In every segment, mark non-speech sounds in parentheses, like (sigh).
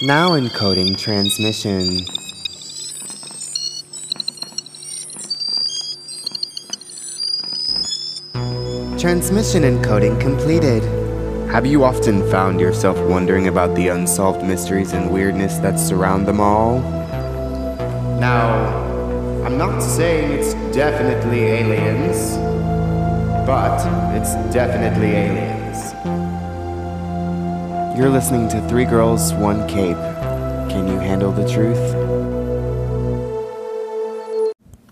Now encoding transmission. Transmission encoding completed. Have you often found yourself wondering about the unsolved mysteries and weirdness that surround them all? Now, I'm not saying it's definitely aliens, but it's definitely aliens. You're listening to Three Girls, One Cape. Can you handle the truth?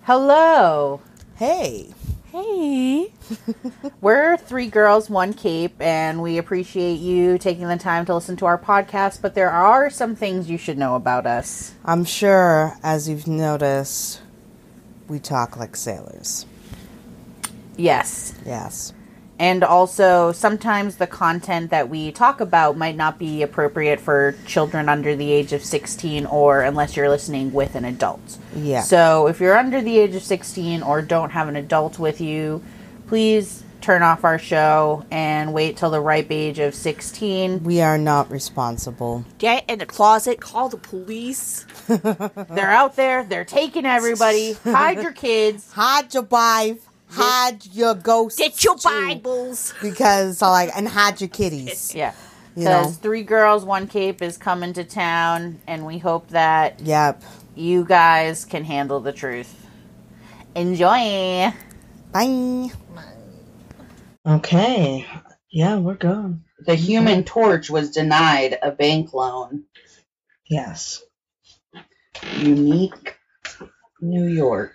Hello. Hey. Hey. (laughs) We're three girls, one cape, and we appreciate you taking the time to listen to our podcast. But there are some things you should know about us. I'm sure, as you've noticed, we talk like sailors. Yes. Yes. And also, sometimes the content that we talk about might not be appropriate for children under the age of 16 or unless you're listening with an adult. Yeah. So, if you're under the age of 16 or don't have an adult with you, please turn off our show and wait till the ripe age of 16. We are not responsible. Get in the closet, call the police. (laughs) They're out there, they're taking everybody. (laughs) Hide your kids. Hide your wife. Hide your ghosts. Get your too, Bibles. Because, like, and hide your kitties. (laughs) Yeah. You know. Because Three Girls, One Cape is coming to town, and we hope that Yep. you guys can handle the truth. Enjoy. Bye. Okay. Yeah, we're good. The mm-hmm. Human Torch was denied a bank loan. Yes. Unique, New York.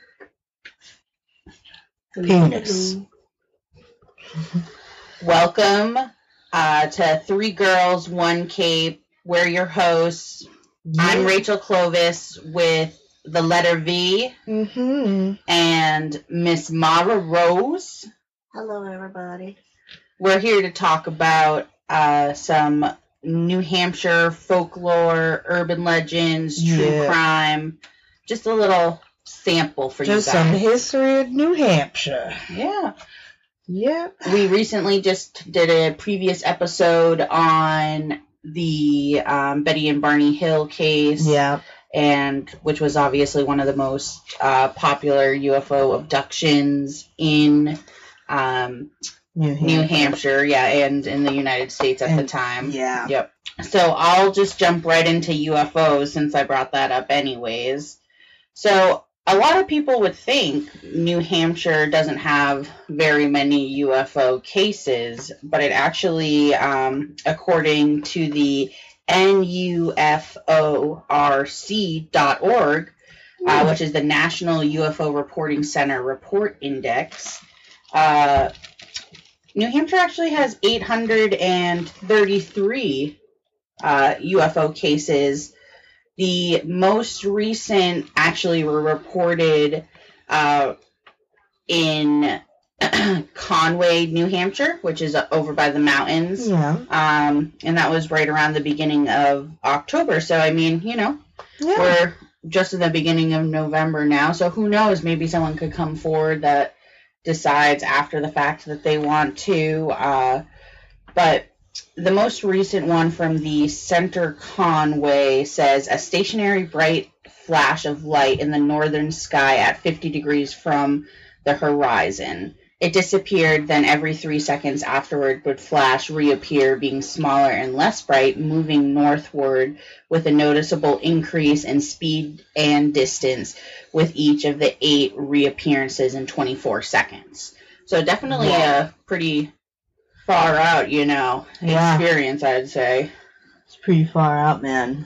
Penis. Welcome uh, to Three Girls, One Cape. We're your hosts. I'm Rachel Clovis with the letter V Mm-hmm. and Miss Mara Rose. Hello, everybody. We're here to talk about uh, some New Hampshire folklore, urban legends, true Yeah. crime. Just a little sample for Just you guys. some history of New Hampshire. yeah. Yep. We recently just did a previous episode on the um, Betty and Barney Hill case, Yeah. and which was obviously one of the most uh, popular UFO abductions in um, New Hampshire. New Hampshire, yeah, and in the United States at the time. Yeah. Yep. So I'll just jump right into UFOs since I brought that up, anyways. So a lot of people would think New Hampshire doesn't have very many UFO cases, but it actually, um, according to the NUFORC.org, uh, which is the National UFO Reporting Center Report Index, uh, New Hampshire actually has 833 uh, UFO cases. The most recent actually were reported uh, in (clears throat) Conway, New Hampshire, which is uh, over by the mountains. Yeah. Um, and that was right around the beginning of October. So, I mean, you know, Yeah. we're just at the beginning of November now. So, who knows? Maybe someone could come forward that decides after the fact that they want to. Uh, but the most recent one from the Center Conway says a stationary bright flash of light in the northern sky at 50 degrees from the horizon. It disappeared, then every three seconds afterward would flash, reappear, being smaller and less bright, moving northward with a noticeable increase in speed and distance with each of the eight reappearances in 24 seconds. So definitely a pretty far out, you know, Yeah. experience, I'd say. It's pretty far out, man.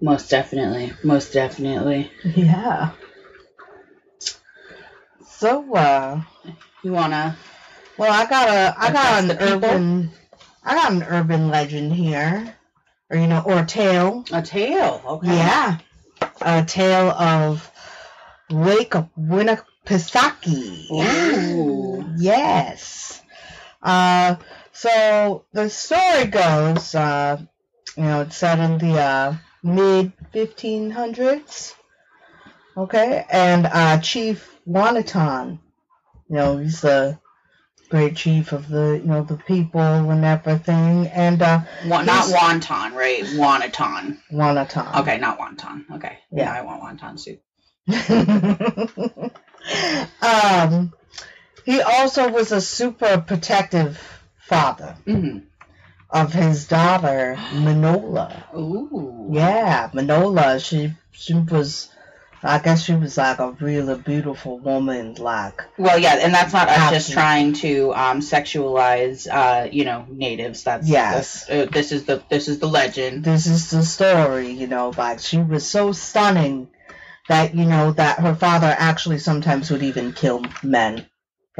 Most definitely. Most definitely. Yeah. So, uh, You wanna well, I got a, I got an people? urban, I got an urban legend here, or you know, or a tale. a tale? Okay. Yeah, a tale of Lake Winnipesaukee. Ooh. Yes. Uh, so the story goes, uh, you know, it's set in the uh, mid 1500s. Okay, and uh, Chief Wanaton, you know, he's the great chief of the you know the people and everything, and uh, Wa- not wonton, right? Wonton. Wanaton. Okay, not wonton. Okay. Yeah. Yeah, I want wonton soup. (laughs) um, he also was a super protective father hmm of his daughter Manola. Ooh. Yeah, Manola. She she was, I guess she was like a really beautiful woman. Like Well, yeah, and that's not us just trying to um, sexualize, uh, you know, natives. That's Yes. that's, uh, this is the this is the legend. this is the story. You know, like she was so stunning that you know that her father actually sometimes would even kill men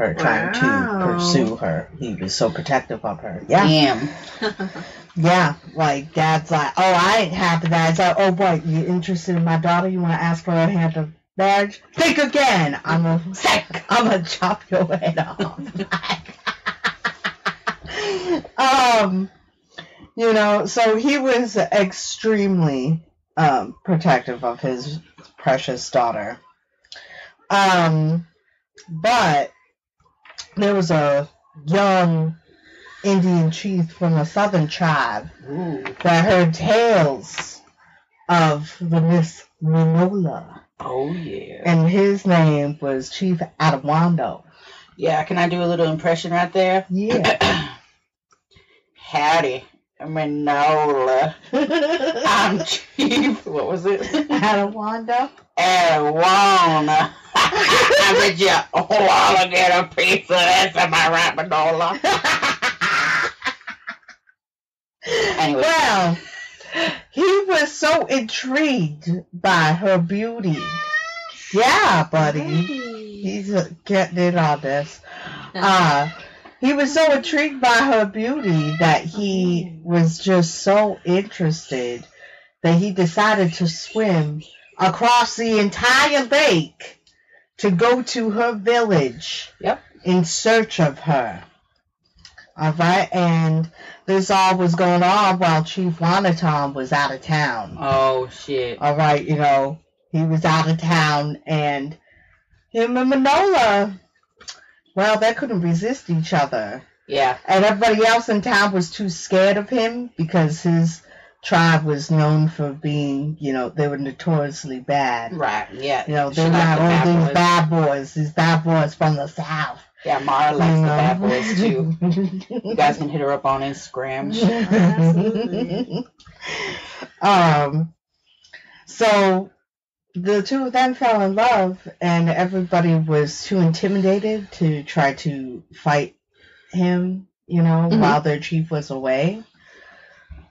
for trying Wow. to pursue her. He was so protective of her. Yeah. Damn. (laughs) Yeah, like dad's like, oh, I ain't happy that. It's like, oh boy, you interested in my daughter? You want to ask for her hand of marriage? Think again. I'm a, I'm gonna chop your head off. (laughs) (laughs) um, you know, so he was extremely um protective of his precious daughter. Um, but there was a young Indian chief from a southern tribe Ooh. that heard tales of the Miss Minola, Oh yeah. and his name was Chief Adawando. Yeah. Can I do a little impression right there? Yeah. (clears throat) Howdy, Manola. (laughs) I'm Chief. What was it? Adawando? Awana. I bet you wanna get a piece of this, am I right, Manola? Anyway. Well, he was so intrigued by her beauty. Yeah, buddy. He's uh, getting in on this. Uh, he was so intrigued by her beauty that he was just so interested that he decided to swim across the entire lake to go to her village Yep. in search of her. All right, and this all was going on while Chief Wanaton was out of town. Oh shit. All right, you know, he was out of town, and him and Manola, well, they couldn't resist each other. Yeah. And everybody else in town was too scared of him because his tribe was known for being, you know, they were notoriously bad. Right. Yeah. You know, they were like, the these bad boys, these bad boys from the south. Yeah, Mara likes the bad boys too. (laughs) You guys can hit her up on Instagram. (laughs) Absolutely. um, so the two of them fell in love, and everybody was too intimidated to try to fight him, you know, Mhm. while their chief was away.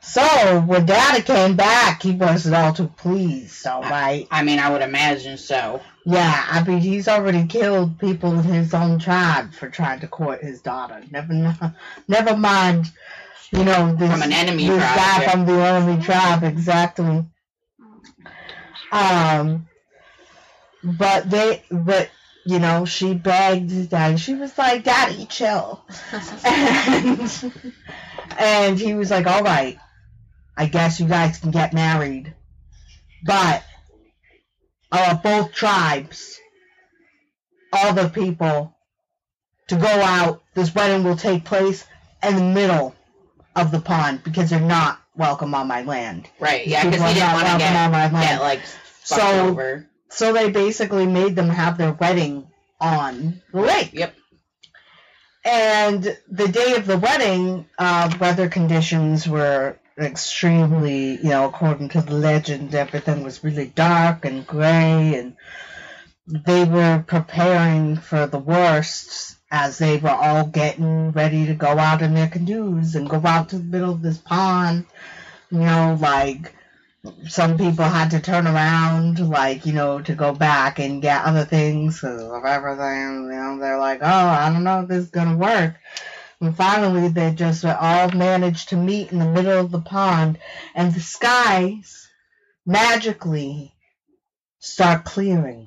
So when Daddy came back, he wasn't all too pleased, all right? I mean, I would imagine so. Yeah, I mean, he's already killed people in his own tribe for trying to court his daughter. Never, never mind, you know, this, From an enemy this tribe, guy yeah. from the enemy tribe, exactly. Um, but they, but you know, she begged Daddy. She was like, "Daddy, chill," (laughs) and and he was like, "All right, I guess you guys can get married, but." uh, both tribes, all the people, to go out. This wedding will take place in the middle of the pond because they're not welcome on my land. Right. Yeah, because he didn't want to get, on my land. get like So- over. So they basically made them have their wedding on the lake. Yep. And the day of the wedding, uh, weather conditions were extremely, you know, according to the legend, everything was really dark and gray, and they were preparing for the worst as they were all getting ready to go out in their canoes and go out to the middle of this pond. You know, like some people had to turn around, like, you know, to go back and get other things 'cause of everything. You know, they're like, oh, I don't know if this is going to work. And finally, they just all managed to meet in the middle of the pond, and the skies magically start clearing.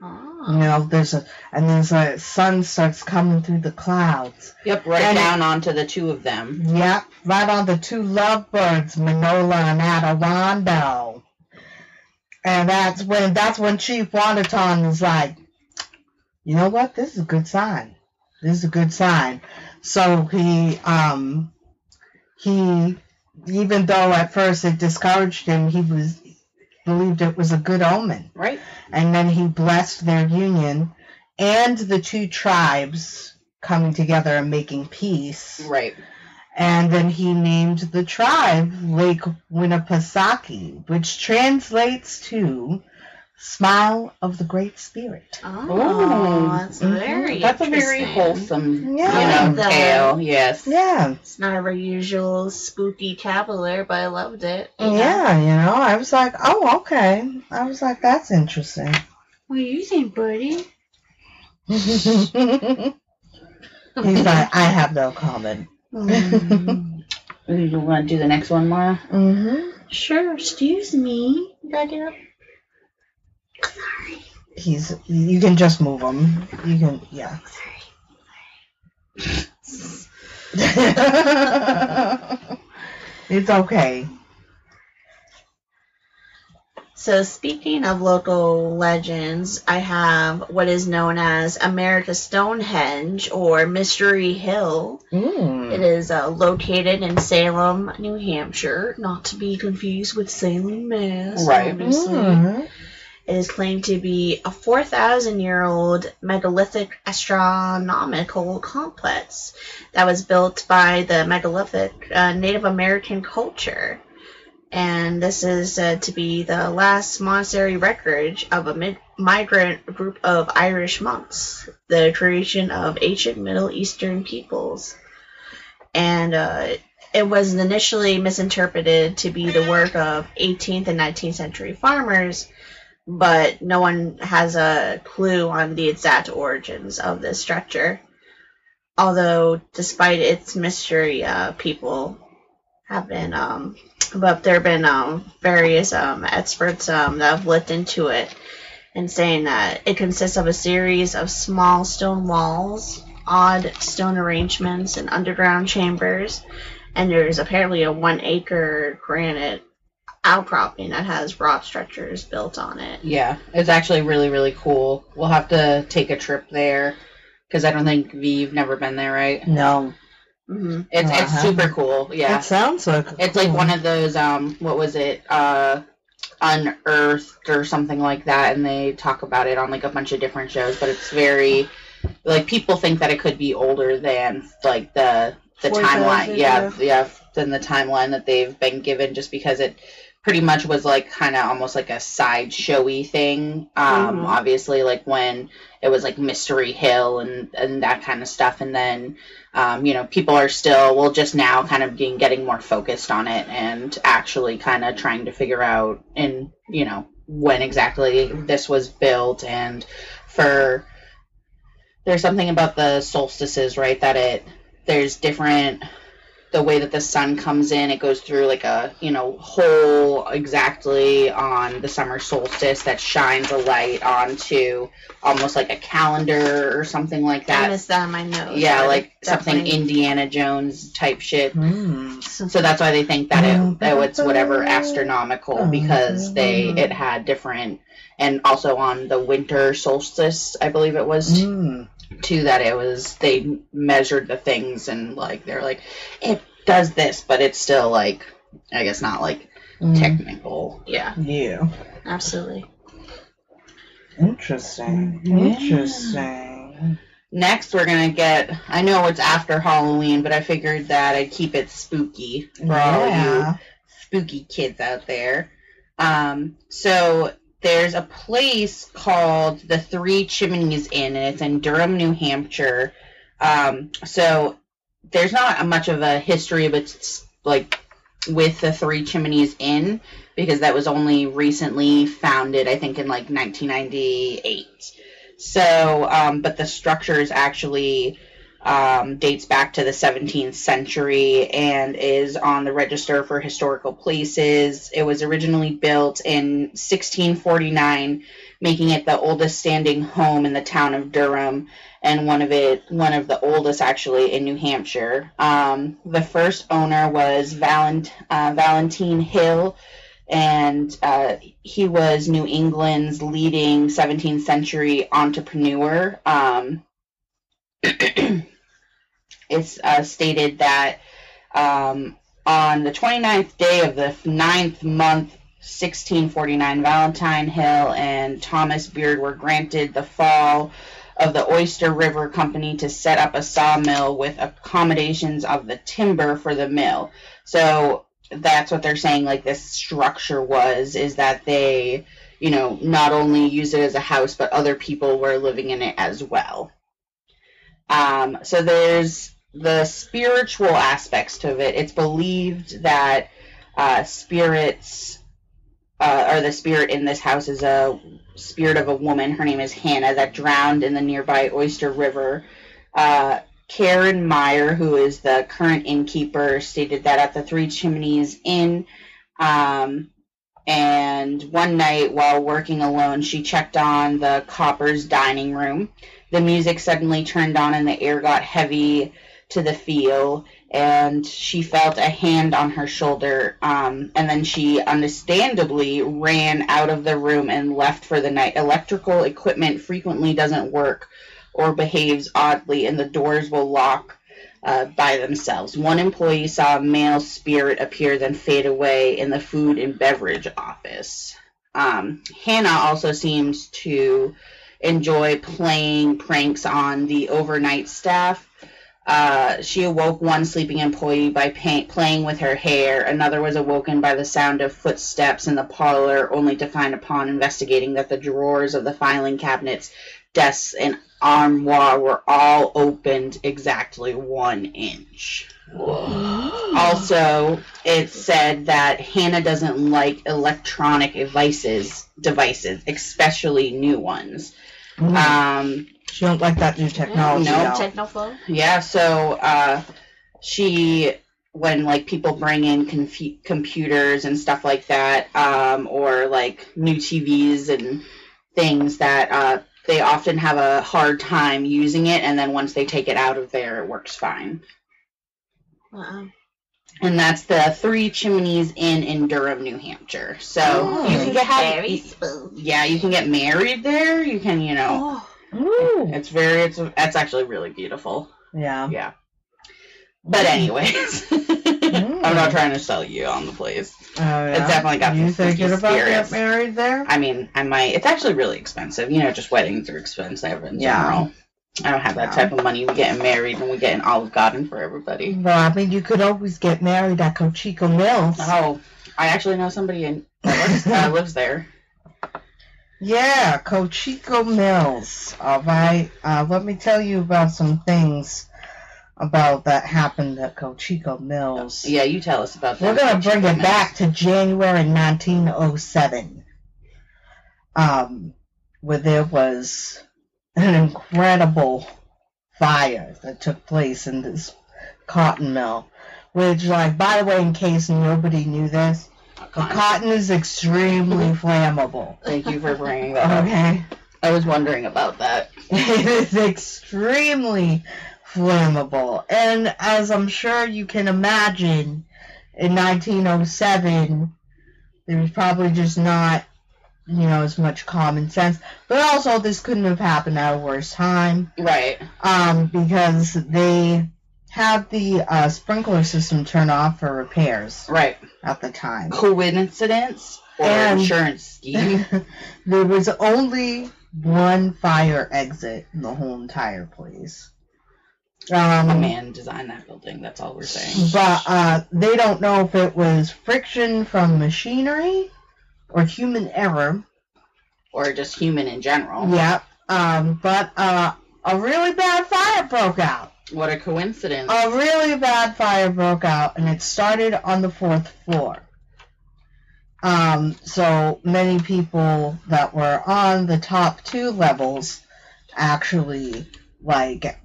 You Oh. know, there's a, and there's a sun starts coming through the clouds. Yep. Right And- down onto the two of them. Yep, right on the two lovebirds, Manola and Adawando. And that's when that's when Chief Wanaton is like, you know what? This is a good sign. This is a good sign. So he um he even though at first it discouraged him, he was believed it was a good omen. Right. And then he blessed their union and the two tribes coming together and making peace. Right. And then he named the tribe Lake Winnipesaukee, which translates to Smile of the Great Spirit. Oh, that's Mhm. very That's a very wholesome, Yeah. you know, That- tale. Yes. Yeah. It's not our usual spooky cavalier, but I loved it. you know? Yeah, you know, I was like, oh, okay. I was like, that's interesting. What do you think, buddy? (laughs) He's like, I have no comment. Mm, (laughs) You want to do the next one, Mara? hmm sure, excuse me. Back it up. He's, you can just move him. You can, yeah. it's okay. So, speaking of local legends, I have what is known as America's Stonehenge or Mystery Hill. It Mm. is uh, located in Salem, New Hampshire, not to be confused with Salem, Mass. Right. Mm. It is claimed to be a 4,000 year old megalithic astronomical complex that was built by the megalithic uh, Native American culture. And this is said to be the last monastery record of a mi- migrant group of Irish monks, the creation of ancient Middle Eastern peoples. And uh, it was initially misinterpreted to be the work of 18th and 19th century farmers but no one has a clue on the exact origins of this structure. Although, despite its mystery, uh, people have been, um, but there have been um, various um, experts um, that have looked into it and saying that it consists of a series of small stone walls, odd stone arrangements, and underground chambers. And there's apparently a one acre granite outcropping that has rock structures built on it. Yeah, it's actually really, really cool. We'll have to take a trip there because I don't think V've never been there, right? No. hmm It's No, I it's super cool. Yeah, It sounds like it's like one of those um, what was it? Uh, unearthed or something like that, and they talk about it on like a bunch of different shows. But it's very like people think that it could be older than like the the 4,000, timeline. Yeah, yeah, than the timeline that they've been given, just because it pretty much was like kind of almost like a side showy thing. Um, Mhm. obviously, like when it was like Mystery Hill and and that kind of stuff, and then um, you know people are still well just now kind of getting getting more focused on it and actually kind of trying to figure out and you know when exactly this was built and for there's something about the solstices right that it there's different the way that the sun comes in it goes through like a you know hole exactly on the summer solstice that shines a light onto almost like a calendar or something like I that missed that on my notes. yeah I like something indiana jones type shit Mm. so that's why they think that it that it's whatever astronomical because they it had different and also on the winter solstice i believe it was Mm. Too that it was they measured the things and like they're like it does this but it's still like i guess not like Mm. technical Yeah, Yeah. absolutely. Interesting. Interesting. next we're gonna get i know it's after halloween but i figured that i'd keep it spooky for all you Yeah. spooky kids out there. Um, so there's a place called the Three Chimneys Inn, and it's in Durham, New Hampshire. Um, so there's not much of a history of it's like with the Three Chimneys Inn because that was only recently founded, I think, in like 1998. So, um, but the structure is actually um, dates back to the 17th century and is on the Register for Historical Places. It was originally built in 1649, making it the oldest standing home in the town of Durham and one of it one of the oldest actually in New Hampshire. Um, the first owner was Valent, uh, Valentine Hill. And uh, he was New England's leading 17th century entrepreneur. Um, (clears throat) it's uh, stated that um, on the 29th day of the ninth month, 1649, Valentine Hill and Thomas Beard were granted the fall of the Oyster River Company to set up a sawmill with accommodations of the timber for the mill. So that's what they're saying, like this structure was, is that they, you know, not only use it as a house, but other people were living in it as well. Um, so there's the spiritual aspects to it. It's believed that uh, spirits, uh, or the spirit in this house is a spirit of a woman. Her name is Hannah that drowned in the nearby Oyster River. Uh, Karen Meyer, who is the current innkeeper, stated that at the Three Chimneys Inn, um, and one night while working alone, she checked on the Coppers dining room. The music suddenly turned on and the air got heavy to the feel, and she felt a hand on her shoulder. Um, and then she understandably ran out of the room and left for the night. Electrical equipment frequently doesn't work or behaves oddly, and the doors will lock uh, by themselves. One employee saw a male spirit appear, then fade away in the food and beverage office. Um, Hannah also seems to enjoy playing pranks on the overnight staff. Uh, she awoke one sleeping employee by pay- playing with her hair. Another was awoken by the sound of footsteps in the parlor, only to find upon investigating that the drawers of the filing cabinets, desks, and armoire were all opened exactly one inch. (gasps) Also, it said that Hannah doesn't like electronic devices, devices, especially new ones. Mm. Um, she don't like that new technology. No. out. Technoflow. yeah, so uh, she, when like people bring in confu- computers and stuff like that, um, or like new TVs and things that uh, they often have a hard time using it, and then once they take it out of there, it works fine. Uh-uh. And that's the Three Chimneys Inn in Durham, New Hampshire. So Oh. you can get have, Very spooky. yeah, you can get married there. You can, you know, Oh, it's very, it's it's actually really beautiful. Yeah. Yeah. But anyways, (laughs) I'm not mm. trying to sell you on the place. Oh, yeah. It's definitely got You some spooky thinking about spirits. getting married there? I mean, I might. It's actually really expensive. You know, just weddings are expensive in Yeah. general. I don't have that type of money. We're getting married and we're getting Olive Garden for everybody. Well, I mean, you could always get married at Cocheco Mills. Oh, I actually know somebody in that lives, uh, (laughs) lives there. Yeah, Cocheco Mills. All right. Uh, let me tell you about some things about that happened at Cocheco Mills. Yeah, you tell us about that. We're gonna bring it back to January 1907, um, where there was an incredible fire that took place in this cotton mill. Which, like, by the way, in case nobody knew this, the cotton is extremely flammable. Thank you for bringing that up. Okay. I was wondering about that. (laughs) It is extremely flammable. And as I'm sure you can imagine, in 1907, there was probably just not, you know, as much common sense. But also, this couldn't have happened at a worse time, Right. um, because they had the uh, sprinkler system turned off for repairs Right. at the time. Coincidence or And- insurance scheme? (laughs) there was only one fire exit in the whole entire place. Um, A man designed that building. That's all we're saying. But uh, they don't know if it was friction from machinery or human error. Or just human in general. Yep. Um, but uh, a really bad fire broke out. What a coincidence. A really bad fire broke out, and it started on the fourth floor. Um, so many people that were on the top two levels actually like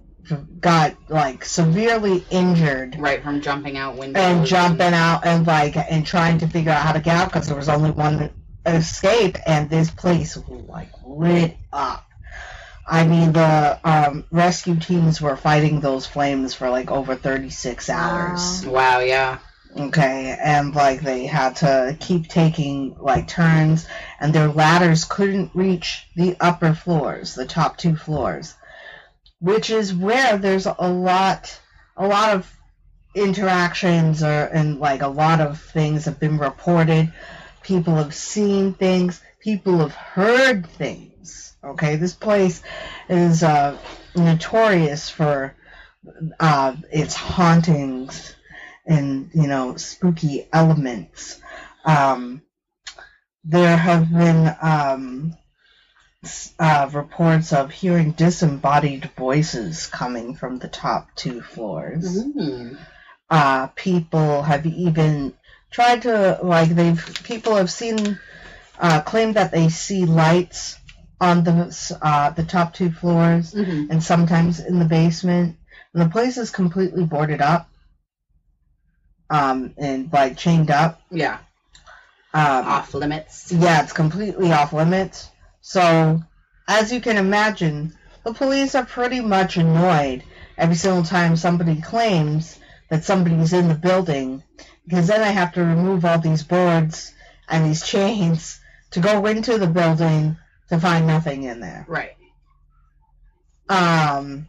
got like severely injured right from jumping out windows. and jumping out and like and trying to figure out how to get out because there was only one escape and this place like lit up. I mean the um, rescue teams were fighting those flames for like over 36 hours. Wow, yeah. Okay, and like they had to keep taking like turns, and their ladders couldn't reach the upper floors, the top two floors. Which is where there's a lot, a lot of interactions or and like a lot of things have been reported. People have seen things. People have heard things. Okay, this place is uh, notorious for uh, its hauntings and you know spooky elements. Um, there have been um, uh, reports of hearing disembodied voices coming from the top two floors. Mm. Uh, people have even tried to like they've people have seen uh, claimed that they see lights on the uh, the top two floors Mhm. and sometimes in the basement. And the place is completely boarded up. Um, and like chained up. Yeah, Um, off limits. yeah, it's completely off limits. So, as you can imagine, the police are pretty much annoyed every single time somebody claims that somebody's in the building, because then I have to remove all these boards and these chains to go into the building to find nothing in there. Right. Um,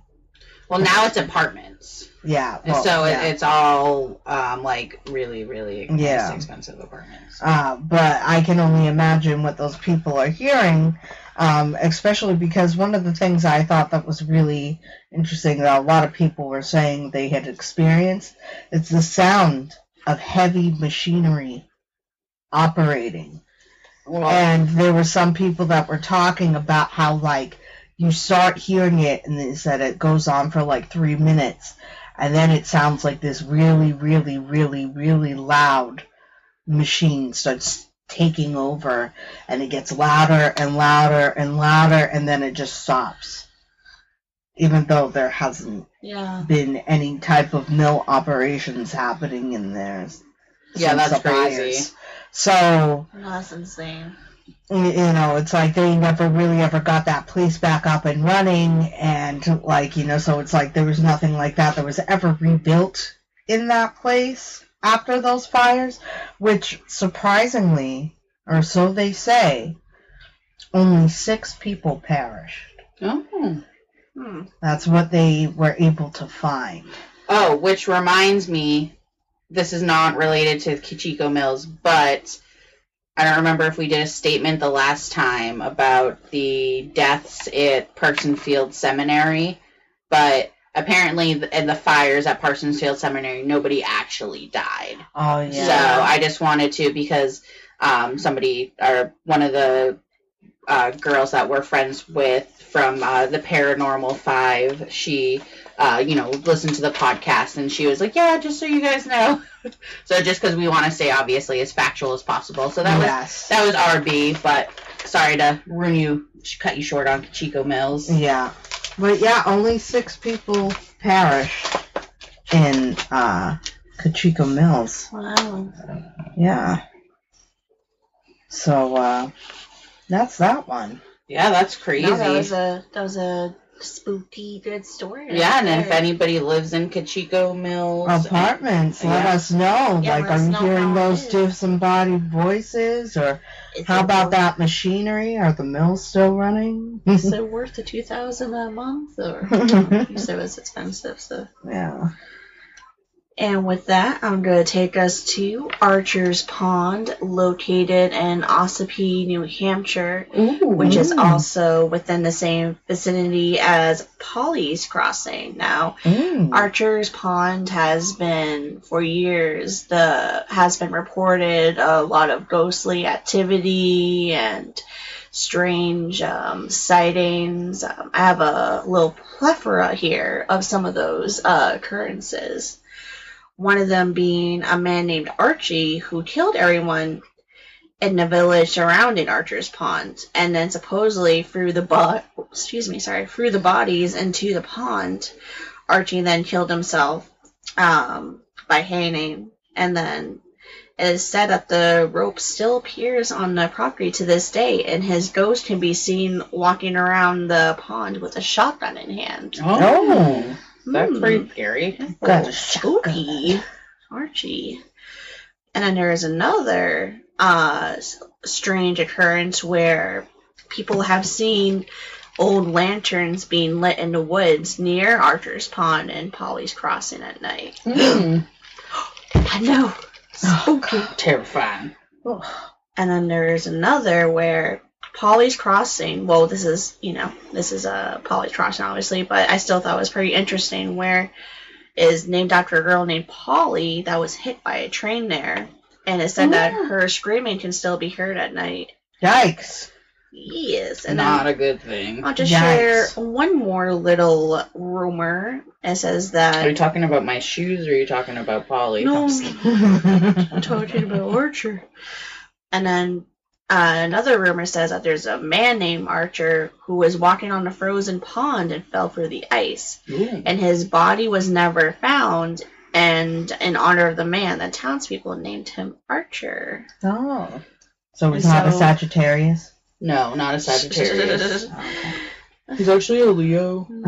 Well, now it's apartments, yeah. and well, so yeah. it, it's all um, like really, really Yeah. expensive apartments. Uh, but I can only imagine what those people are hearing, um, especially because one of the things I thought that was really interesting that a lot of people were saying they had experienced is the sound of heavy machinery operating. Well, And there were some people that were talking about how, like, you start hearing it and they said it goes on for like three minutes, and then it sounds like this really, really, really, really loud machine starts taking over, and it gets louder and louder and louder, and then it just stops. Even though there hasn't Yeah. been any type of mill operations happening in there. Yeah, that's crazy. So, that's insane. Y- you know, it's like they never really ever got that place back up and running, and like, you know, so it's like there was nothing like that that was ever rebuilt in that place after those fires, which surprisingly, or so they say, only six people perished. oh. Hmm. That's what they were able to find. Oh, which reminds me, this is not related to Cocheco Mills, but I don't remember if we did a statement the last time about the deaths at Parsonsfield Seminary, but apparently in the fires at Parsonsfield Seminary, nobody actually died. Oh yeah. So I just wanted to because um, somebody or one of the uh, girls that we're friends with from uh, the Paranormal Five, she uh, you know listen to the podcast and she was like, yeah, just so you guys know. (laughs) so just because we want to stay obviously as factual as possible. So that was that was RB, but sorry to ruin you, cut you short on Chico Mills. Yeah. But yeah, only six people perished in uh Cocheco Mills. Wow. Yeah. So uh that's that one. Yeah, that's crazy. No, that was a that was a spooky good story. yeah, and then if anybody lives in Cocheco Mills, Apartments, let Yeah. us know. Yeah, like are you hearing those disembodied voices or Is how about worth- that machinery? Are the mills still running? Is it (laughs) worth the two thousand a month, or (laughs) you said it was expensive? So, yeah. And with that, I'm going to take us to Archer's Pond, located in Ossipee, New Hampshire, which is Ooh. also within the same vicinity as Polly's Crossing. Now, Mm. Archer's Pond has been for years the has been reported a lot of ghostly activity and strange um, sightings. Um, I have a little plethora here of some of those uh, occurrences. One of them being a man named Archie who killed everyone in the village surrounding Archer's Pond, and then supposedly threw the bo- excuse me, sorry, threw the bodies into the pond. Archie then killed himself um, by hanging, and then it is said that the rope still appears on the property to this day, and his ghost can be seen walking around the pond with a shotgun in hand. Oh. That's Hmm. pretty scary. Got a spooky, Archie. And then there is another uh, strange occurrence where people have seen old lanterns being lit in the woods near Archer's Pond and Polly's Crossing at night. Mm, (gasps) I know. (gasps) spooky. Terrifying. And then there's another where Polly's Crossing, well, this is, you know, this is a Polly's Crossing, obviously, but I still thought it was pretty interesting where is named after a girl named Polly that was hit by a train there. And it said that her screaming can still be heard at night. Yikes. Yes. And Not then a good thing. I'll just Yikes. share one more little rumor. It says that. Are you talking about my shoes or are you talking about Polly? No, I'm. (laughs) I'm talking about Archer. And then uh, another rumor says that there's a man named Archer who was walking on a frozen pond and fell through the ice. Ooh. And his body was never found. And in honor of the man, the townspeople named him Archer. oh. So it's not a Sagittarius? No, not a Sagittarius. (laughs) He's actually a Leo. (laughs)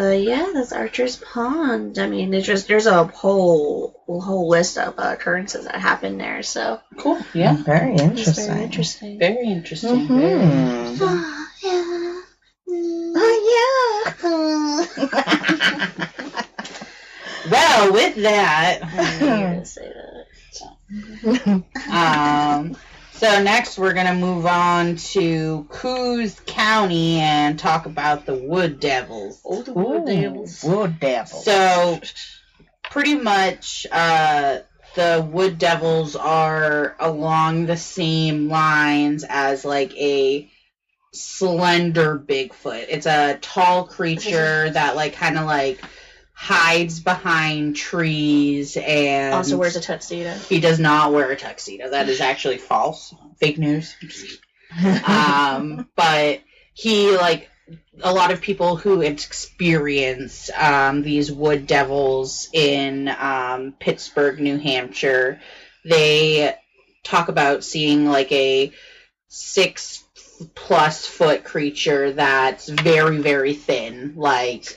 But yeah, that's Archer's Pond. I mean, it's just there's a whole whole list of uh, occurrences that happened there. So Cool. Yeah. Very interesting. very interesting. Very interesting. Very Mhm. interesting. yeah. Oh, yeah. Well, with that, (laughs) I knew you were say that. (laughs) um, so next we're gonna move on to Coos County and talk about the Wood Devils. Oh, the Ooh, Wood Devils. Wood devil. So, pretty much, uh, the Wood Devils are along the same lines as like a slender Bigfoot. It's a tall creature that like kind of like hides behind trees and Also wears a tuxedo. he does not wear a tuxedo. That is actually false. Fake news. (laughs) um, but he like a lot of people who experience um, these wood devils in um, Pittsburg, New Hampshire, they talk about seeing like a six plus foot creature that's very very thin, like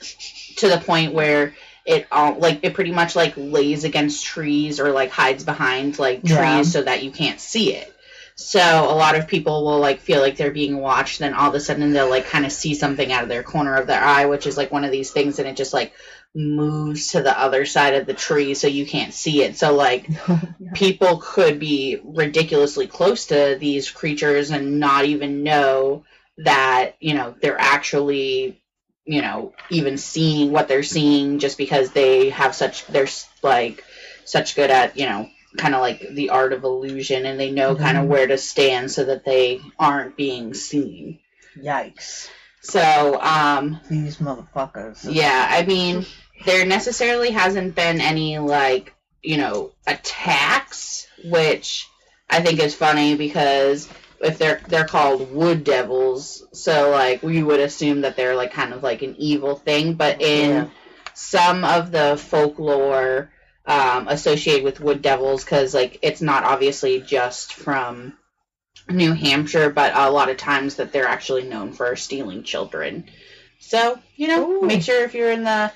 to the point where it all like it pretty much like lays against trees or like hides behind like trees Yeah. so that you can't see it. So a lot of people will like feel like they're being watched, then all of a sudden they'll like kind of see something out of their corner of their eye, which is like one of these things, and it just like moves to the other side of the tree so you can't see it. So like (laughs) people could be ridiculously close to these creatures and not even know that you know they're actually you know even seeing what they're seeing just because they have such they're like such good at you know kind of like the art of illusion and they know kind of where to stand so that they aren't being seen Yikes. so um These motherfuckers. yeah, I mean, there necessarily hasn't been any like, you know, attacks, which I think is funny because if they're they're called wood devils, so like we would assume that they're like kind of like an evil thing, but in Yeah. some of the folklore um, associated with wood devils, because like it's not obviously just from New Hampshire, but a lot of times that they're actually known for stealing children. So, you know, Ooh. make sure if you're in the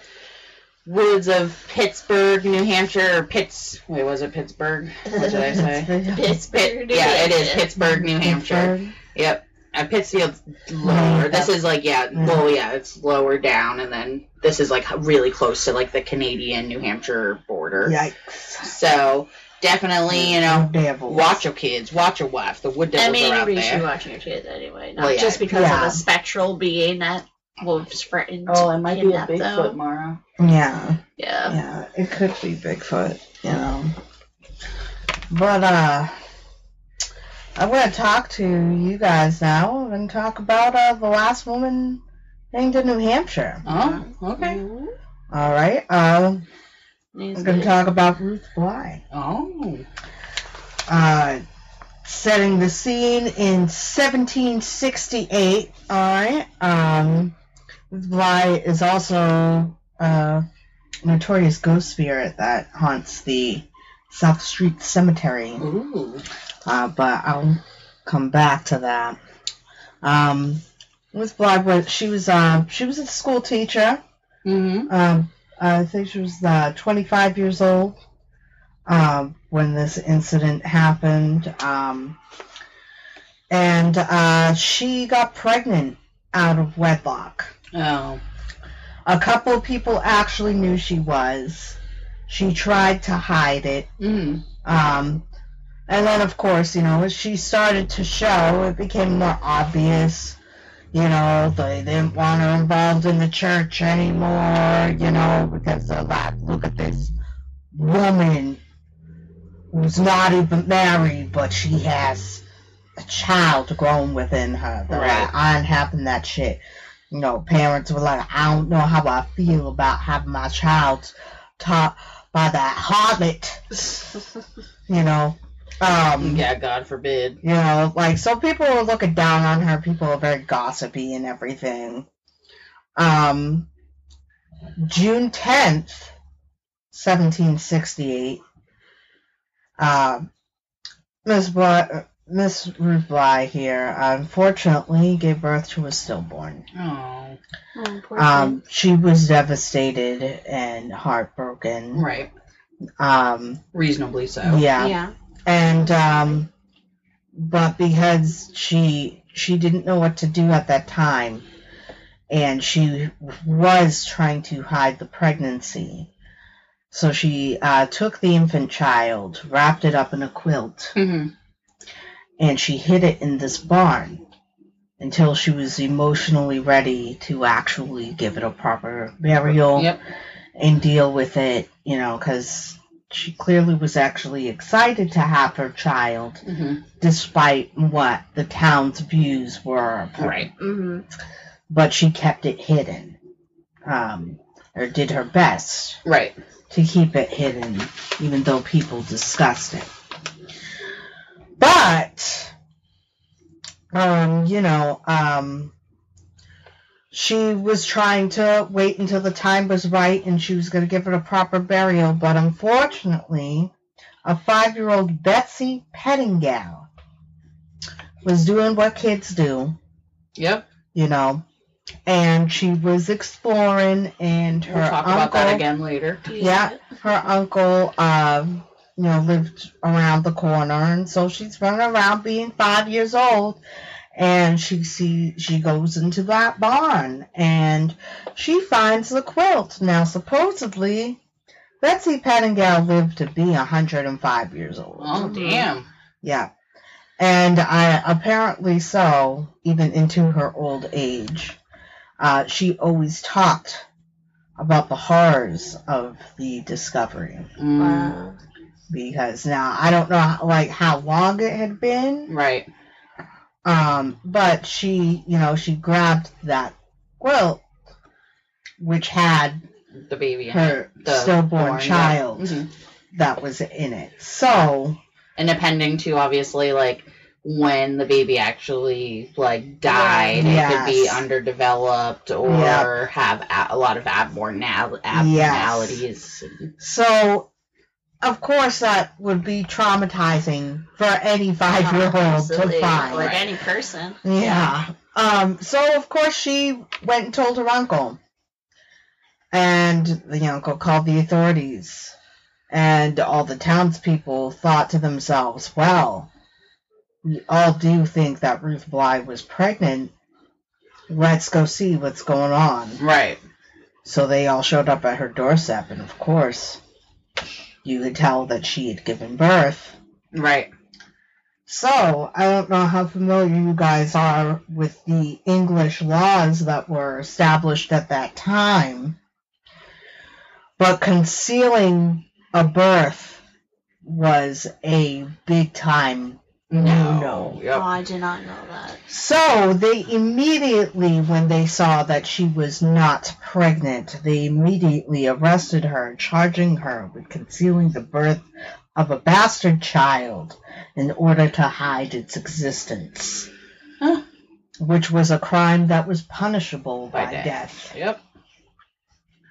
woods of Pittsburg, New Hampshire, or Pitts. Wait, was it Pittsburg? What did I say? (laughs) Pittsburg. Pitt, yeah, it is Pittsburg, New Hampshire. Yep. Uh, Pittsfield's lower. This is like yeah, well yeah, it's lower down, and then this is like really close to like the Canadian New Hampshire border. Yikes. So definitely, you know, devil. watch your kids, watch your wife. The wood devils I mean, are out you should be there. your kids anyway, not Well, yeah. just because Yeah. of the spectral being that will threaten to Oh, it might be a Bigfoot, them. Mara. Yeah. Yeah. Yeah, it could be Bigfoot, you know. But uh I'm gonna talk to you guys now. I'm gonna talk about uh the last woman hanged in New Hampshire. Oh, okay. Alright. Um I'm gonna talk about Ruth Bly. Oh, Uh setting the scene in 1768. Alright. Um Bly is also a notorious ghost spirit that haunts the South Street Cemetery. ooh. Uh, but I'll come back to that. Um, Bly was she was uh, she was a school teacher. Mm-hmm. Um, I think she was uh, 25 years old um, when this incident happened. Um, and uh, she got pregnant out of wedlock. Oh. A couple of people actually knew she was. She tried to hide it. Mm. Um, and then, of course, you know, as she started to show, it became more obvious. You know, they didn't want her involved in the church anymore, you know, because they're like, look at this woman who's not even married, but she has a child grown within her. They're Right. like, I ain't having that shit. You know, parents were like, I don't know how I feel about having my child taught by that harlot, (laughs) you know. Um, Yeah, God forbid. you know, like so people were looking down on her. People are very gossipy and everything. Um, June tenth, seventeen sixty-eight. Um, Miss Blay, Miss Ruth Blay here, unfortunately, gave birth to a stillborn. Oh. Oh, Um, she was devastated and heartbroken. Right. Um, Reasonably so. yeah. yeah. and um but because she she didn't know what to do at that time and she was trying to hide the pregnancy so she uh, took the infant child wrapped it up in a quilt hmm and she hid it in this barn until she was emotionally ready to actually give it a proper burial Yep. and deal with it, you know, because she clearly was actually excited to have her child, hmm despite what the town's views were. of her. Right. hmm But she kept it hidden, um, or did her best Right. to keep it hidden, even though people discussed it. But, um, you know, um, she was trying to wait until the time was right and she was going to give it a proper burial, but unfortunately, a five year old Betsy Pettingill was doing what kids do Yep. you know, and she was exploring, and her We'll talk uncle, about that again later. yeah, her uncle, um, you know, lived around the corner, and so she's running around being five years old, and she see she goes into that barn, and she finds the quilt. Now, supposedly, Betsy Pettingill lived to be 105 years old. Oh, damn. Yeah. And I apparently so, even into her old age. Uh, she always talked about the horrors of the discovery. Mm, Wow. Because now I don't know like how long it had been. Right. Um, but she, you know, she grabbed that quilt which had The baby. her. The stillborn born, yeah. child Mhm. that was in it. So And depending to obviously like when the baby actually like died, it could be underdeveloped or Yep. have a, a lot of abnormal abnormalities. So, of course, that would be traumatizing for any five year old to find. Like any person. Yeah. Um, so, of course, she went and told her uncle. And the uncle called the authorities. And all the townspeople thought to themselves, well, we all do think that Ruth Blay was pregnant. Let's go see what's going on. Right. So they all showed up at her doorstep, and of course, you could tell that she had given birth. Right. So, I don't know how familiar you guys are with the English laws that were established at that time, but concealing a birth was a big time no no. Oh, I did not know that. So they immediately, when they saw that she was not pregnant, they immediately arrested her, charging her with concealing the birth of a bastard child in order to hide its existence, Huh. which was a crime that was punishable by, By death. death. Yep.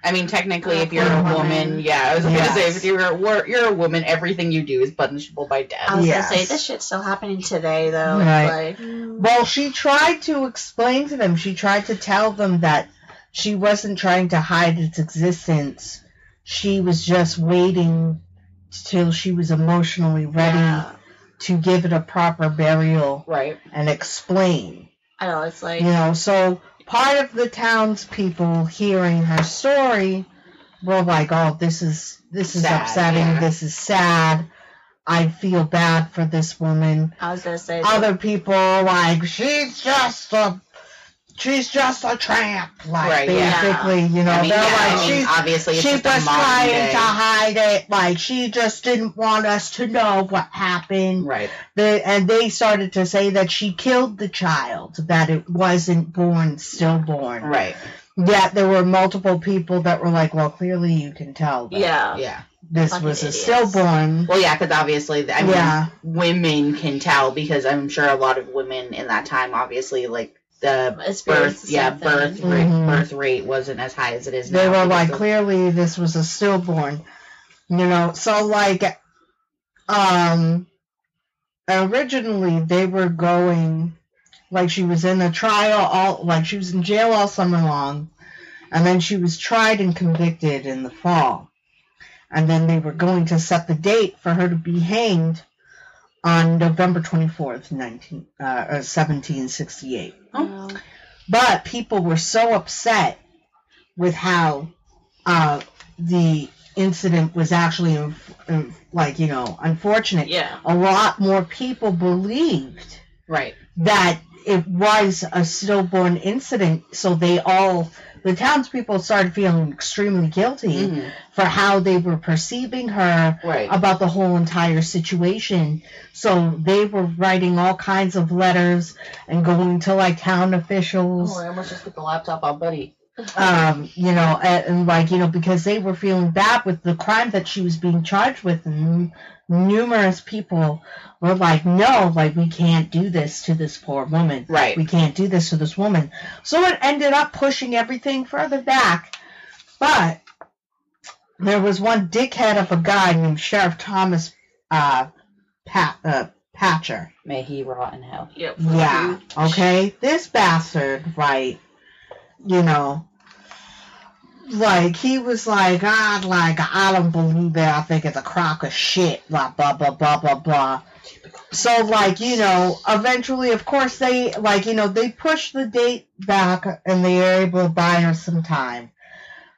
I mean, technically, if you're a a woman, woman. yeah, I was gonna say if you're a, you're a woman, everything you do is punishable by death. I was Yes. gonna say this shit's still happening today, though. Right. Like, Well, she tried to explain to them, she tried to tell them that she wasn't trying to hide its existence. She was just waiting till she was emotionally ready yeah. to give it a proper burial Right. and explain. I know it's like You know, so part of the townspeople hearing her story were like, "Oh, this is this is Sad, upsetting. yeah. This is sad. I feel bad for this woman." I was gonna say Other people are like, "She's just a." She's just a tramp, like Right, yeah. basically, you know. I mean, they're yeah, like, I mean, she's obviously, it's she just was a trying day. to hide it. Like she just didn't want us to know what happened. Right. The, and they started to say that she killed the child, that it wasn't born, stillborn. Right. Yet there were multiple people that were like, "Well, clearly you can tell that yeah. Yeah. this Fucking was a idiots. stillborn." Well, yeah, because obviously, I mean, Yeah. women can tell because I'm sure a lot of women in that time, obviously, like the birth, yeah, birth thing. rate, Mhm. birth rate wasn't as high as it is now. They were like, of- "Clearly this was a stillborn," you know. So like, um, originally they were going like she was in a trial all like she was in jail all summer long and then she was tried and convicted in the fall and then they were going to set the date for her to be hanged on november 24th 19 uh, uh, 1768 Oh. but people were so upset with how uh, the incident was actually inf- inf- like you know unfortunate Yeah. a lot more people believed right. that it was a stillborn incident, so they all, the townspeople started feeling extremely guilty Mhm. for how they were perceiving her Right. about the whole entire situation. So they were writing all kinds of letters and going to like town officials Oh, I almost just put the laptop on, buddy. um, you know, and, and like you know, because they were feeling bad with the crime that she was being charged with, and numerous people were like, "No, like we can't do this to this poor woman. Right. We can't do this to this woman." So it ended up pushing everything further back, but there was one dickhead of a guy named Sheriff Thomas uh, Pat, uh, Patcher. May he rot in hell. Yep. Yeah. Okay. This bastard, right? You know, like he was like, ah, like I don't believe it. I think it's a crock of shit. Blah blah blah blah blah blah. So like you know, eventually, of course, they like you know they pushed the date back and they were able to buy her some time.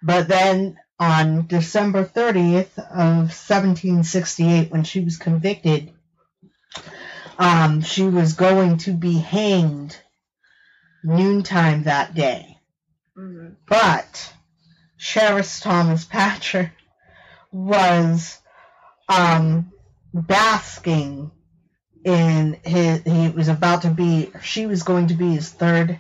But then on December thirtieth of seventeen sixty eight, when she was convicted, um, she was going to be hanged noontime that day. Mhm. But Sheriff Thomas Patcher was um, basking in his. He was about to be. She was going to be his third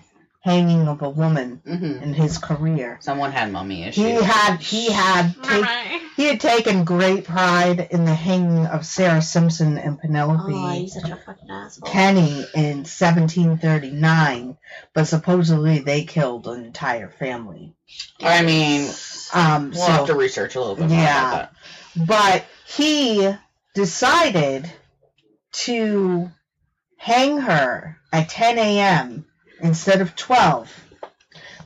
hanging of a woman hmm in his career. Someone had mummy issues. He had. He had. Take, he had taken great pride in the hanging of Sarah Simpson and Penelope. Oh, he's such a fucking. Kenny in 1739, but supposedly they killed an entire family. I mean, Um, we'll have to research a little bit more Yeah. about but he decided to hang her at 10 a.m. instead of 12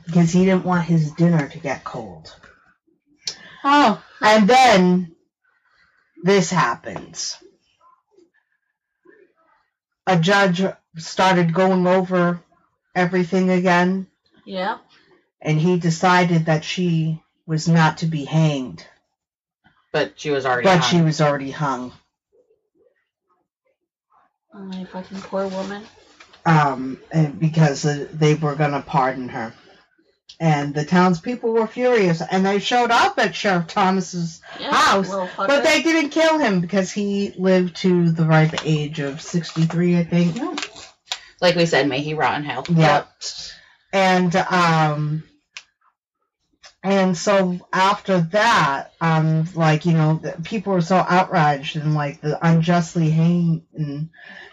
because he didn't want his dinner to get cold. Oh. And then this happens. A judge started going over everything again, Yeah. and he decided that she was not to be hanged, But she was already but hung. she was already hung. Oh, my fucking poor woman. Um, because uh, they were going to pardon her. And the townspeople were furious, and they showed up at Sheriff Thomas's Yeah. House, But they didn't kill him because he lived to the ripe age of 63, I think. Like we said, may he rot in hell. Yeah. And um and so after that, um like, you know, people are so outraged and like the unjustly hanging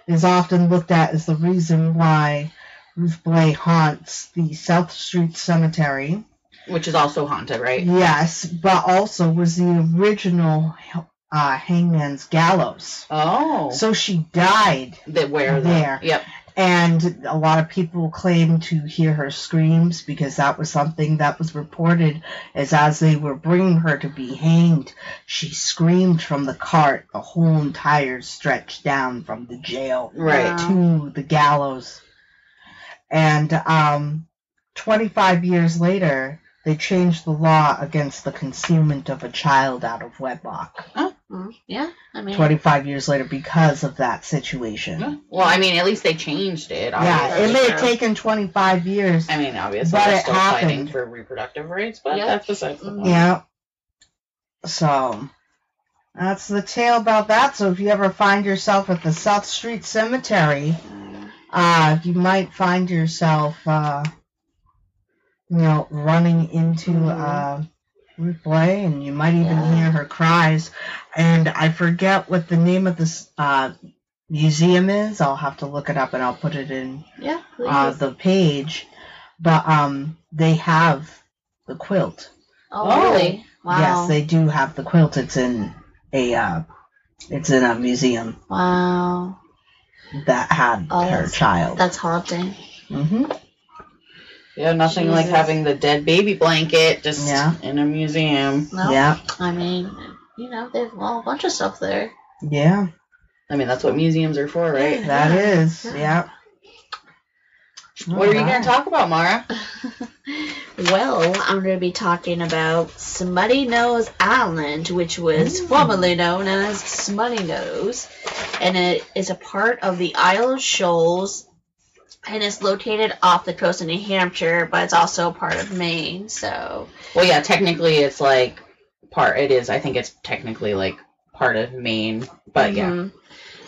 is often looked at as the reason why Ruth Blay haunts the South Street Cemetery. Which is also haunted, right? Yes, but also was the original uh, hangman's gallows. Oh. So she died that where There. Yep. And a lot of people claim to hear her screams because that was something that was reported as as they were bringing her to be hanged, she screamed from the cart the whole entire stretch down from the jail Right. To the gallows. And um, 25 years later, they changed the law against the concealment of a child out of wedlock. Mm, yeah, I mean, 25 years later because of that situation. Yeah. Well, I mean, at least they changed it. Yeah, it may have taken 25 years. I mean, obviously, But they're it still fighting happened. for reproductive rights, but Yeah. that's besides the Mhm. point. Yeah. So, that's the tale about that. So, if you ever find yourself at the South Street Cemetery, uh, you might find yourself, uh, you know, running into uh, Ruth Blay, and you might even Yeah. hear her cries. And I forget what the name of this uh, museum is. I'll have to look it up, and I'll put it in yeah, uh, the page. But um, they have the quilt. oh, really? Wow. Yes, they do have the quilt. It's in a uh, it's in a museum wow. that had Oh, her that's- child. That's haunting. hmm Yeah, nothing like having the dead baby blanket just Yeah. in a museum. No, Yeah, I mean, you know, they have well, a bunch of stuff there. yeah, I mean, that's what museums are for, right? that is. Yeah. Yeah. What are you going to talk about, Mara? (laughs) well, I'm going to be talking about Smutty Nose Island, which was formerly known as Smutty Nose, and it is a part of the Isle of Shoals, and it's located off the coast of New Hampshire, but it's also part of Maine. So, Well, yeah, technically it's like part. It is. I think it's technically like part of Maine, but yeah. Mhm.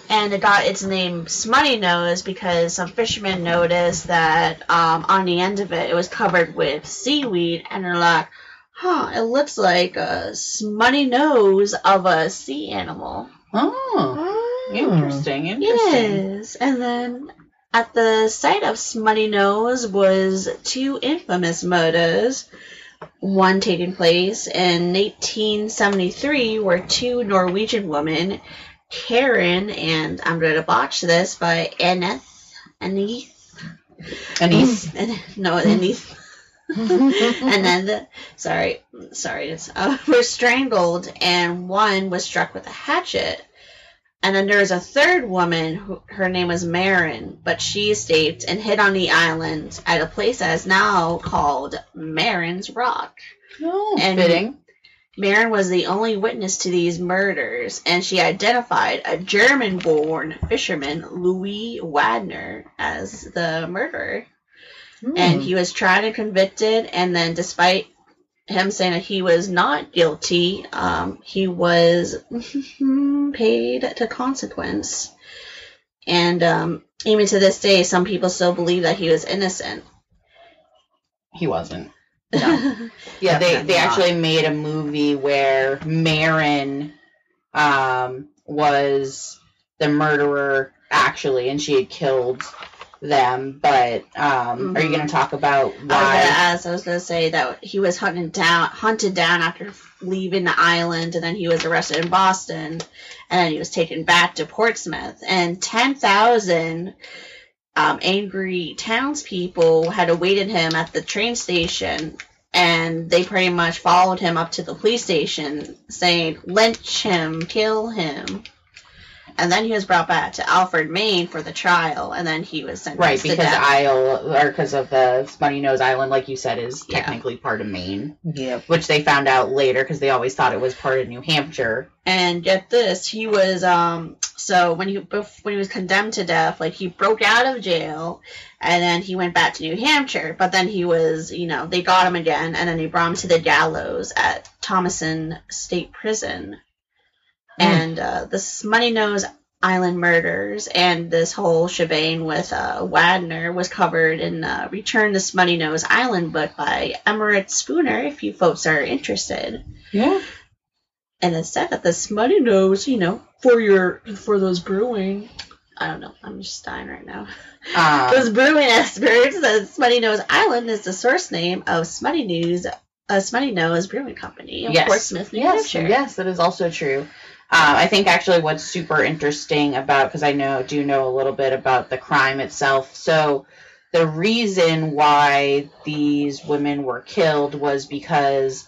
And it got its name Smutty Nose because some fishermen noticed that um, on the end of it, it was covered with seaweed, and they're like, huh, it looks like a smutty nose of a sea animal. Oh, Hmm. interesting. Interesting. Yes. And then at the site of Smutty Nose was two infamous murders. One taking place in 1873, where two Norwegian women, Karen and I'm going to botch this by Eneth, Eneth, Anise. no, Eneth. (laughs) and then the sorry sorry uh, (laughs) were strangled and one was struck with a hatchet and then there was a third woman who her name was Marin but she escaped and hid on the island at a place that is now called Marin's Rock. Oh, And- fitting. Marin was the only witness to these murders and she identified a German born fisherman Louis Wagner as the murderer. And hmm. he was tried and convicted and then despite him saying that he was not guilty um, he was (laughs) paid to consequence and um, even to this day some people still believe that he was innocent He wasn't. (laughs) No. Yeah, they, they actually made a movie where Marin um, was the murderer, actually, and she had killed them. But um, are you going to talk about I was gonna why? ask, I was gonna say that he was hunted down, hunted down after leaving the island, and then he was arrested in Boston, and then he was taken back to Portsmouth, and ten thousand um, angry townspeople had awaited him at the train station, and they pretty much followed him up to the police station, saying, "Lynch him, kill him." And then he was brought back to Alfred, Maine for the trial, and then he was sentenced Right, to because death. Isle, or because of the Smutty Nose Island, like you said, is Yeah. technically part of Maine, Yep. which they found out later because they always thought it was part of New Hampshire. And get this, he was um so when he bef- when he was condemned to death, like he broke out of jail, and then he went back to New Hampshire. But then he was, you know, they got him again, and then they brought him to the gallows at Thomaston State Prison. And uh, the Smutty Nose Island murders and this whole shebang with uh, Wagner was covered in uh, Return to Smutty Nose Island book by Emmerich Spooner. If you folks are interested Yeah. and it said that the smutty nose, you know, for your for those brewing. I don't know. I'm just dying right now. Um, those brewing experts, the Smutty Nose Island is the source name of Smutty Nose, a Smutty Nose Brewing Company in yes. Portsmouth, New yes, Hampshire. yes, that is also true. Uh, I think actually what's super interesting about because I know do know a little bit about the crime itself. So the reason why these women were killed was because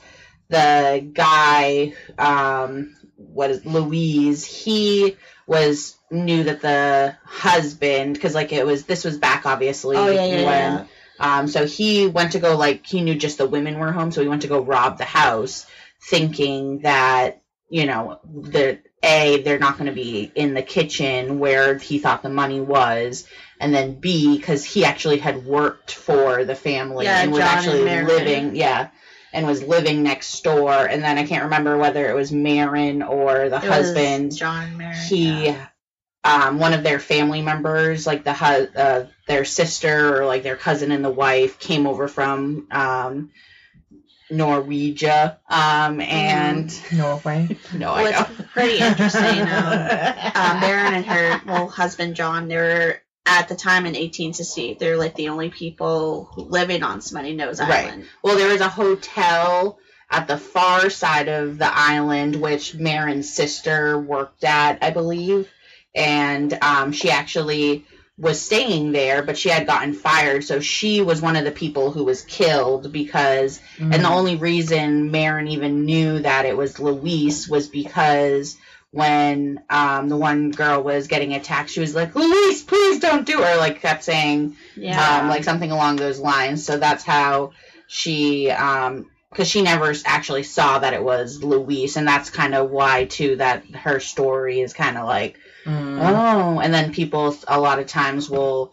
the guy, um, what is Louise? He was knew that the husband because like it was this was back obviously Oh, yeah, yeah, when yeah. um so he went to go like he knew just the women were home so he went to go rob the house thinking that you know the a they're not going to be in the kitchen where he thought the money was and then b because he actually had worked for the family Yeah, and was John and actually Marion. living yeah and was living next door and then i can't remember whether it was Marin or the It was husband John Marin. he yeah. um one of their family members like the hu- uh, their sister or like their cousin and the wife came over from um Norwegia um and Norway. (laughs) no Well, I know it's pretty interesting. (laughs) Um, um, and her well husband John, they were at the time in 1868. They're like the only people living on Smutty Nose Right. Island. Well, there was a hotel at the far side of the island, which Marin's sister worked at, I believe. And um, she actually was staying there, but she had gotten fired. So she was one of the people who was killed because, and the only reason Marin even knew that it was Luis was because when um, the one girl was getting attacked, she was like, Luis, please don't do her, like kept saying, Yeah. um, like something along those lines. So that's how she, um, because she never actually saw that it was Louise, and that's kind of why too that her story is kind of like, Mm. oh, and then people a lot of times will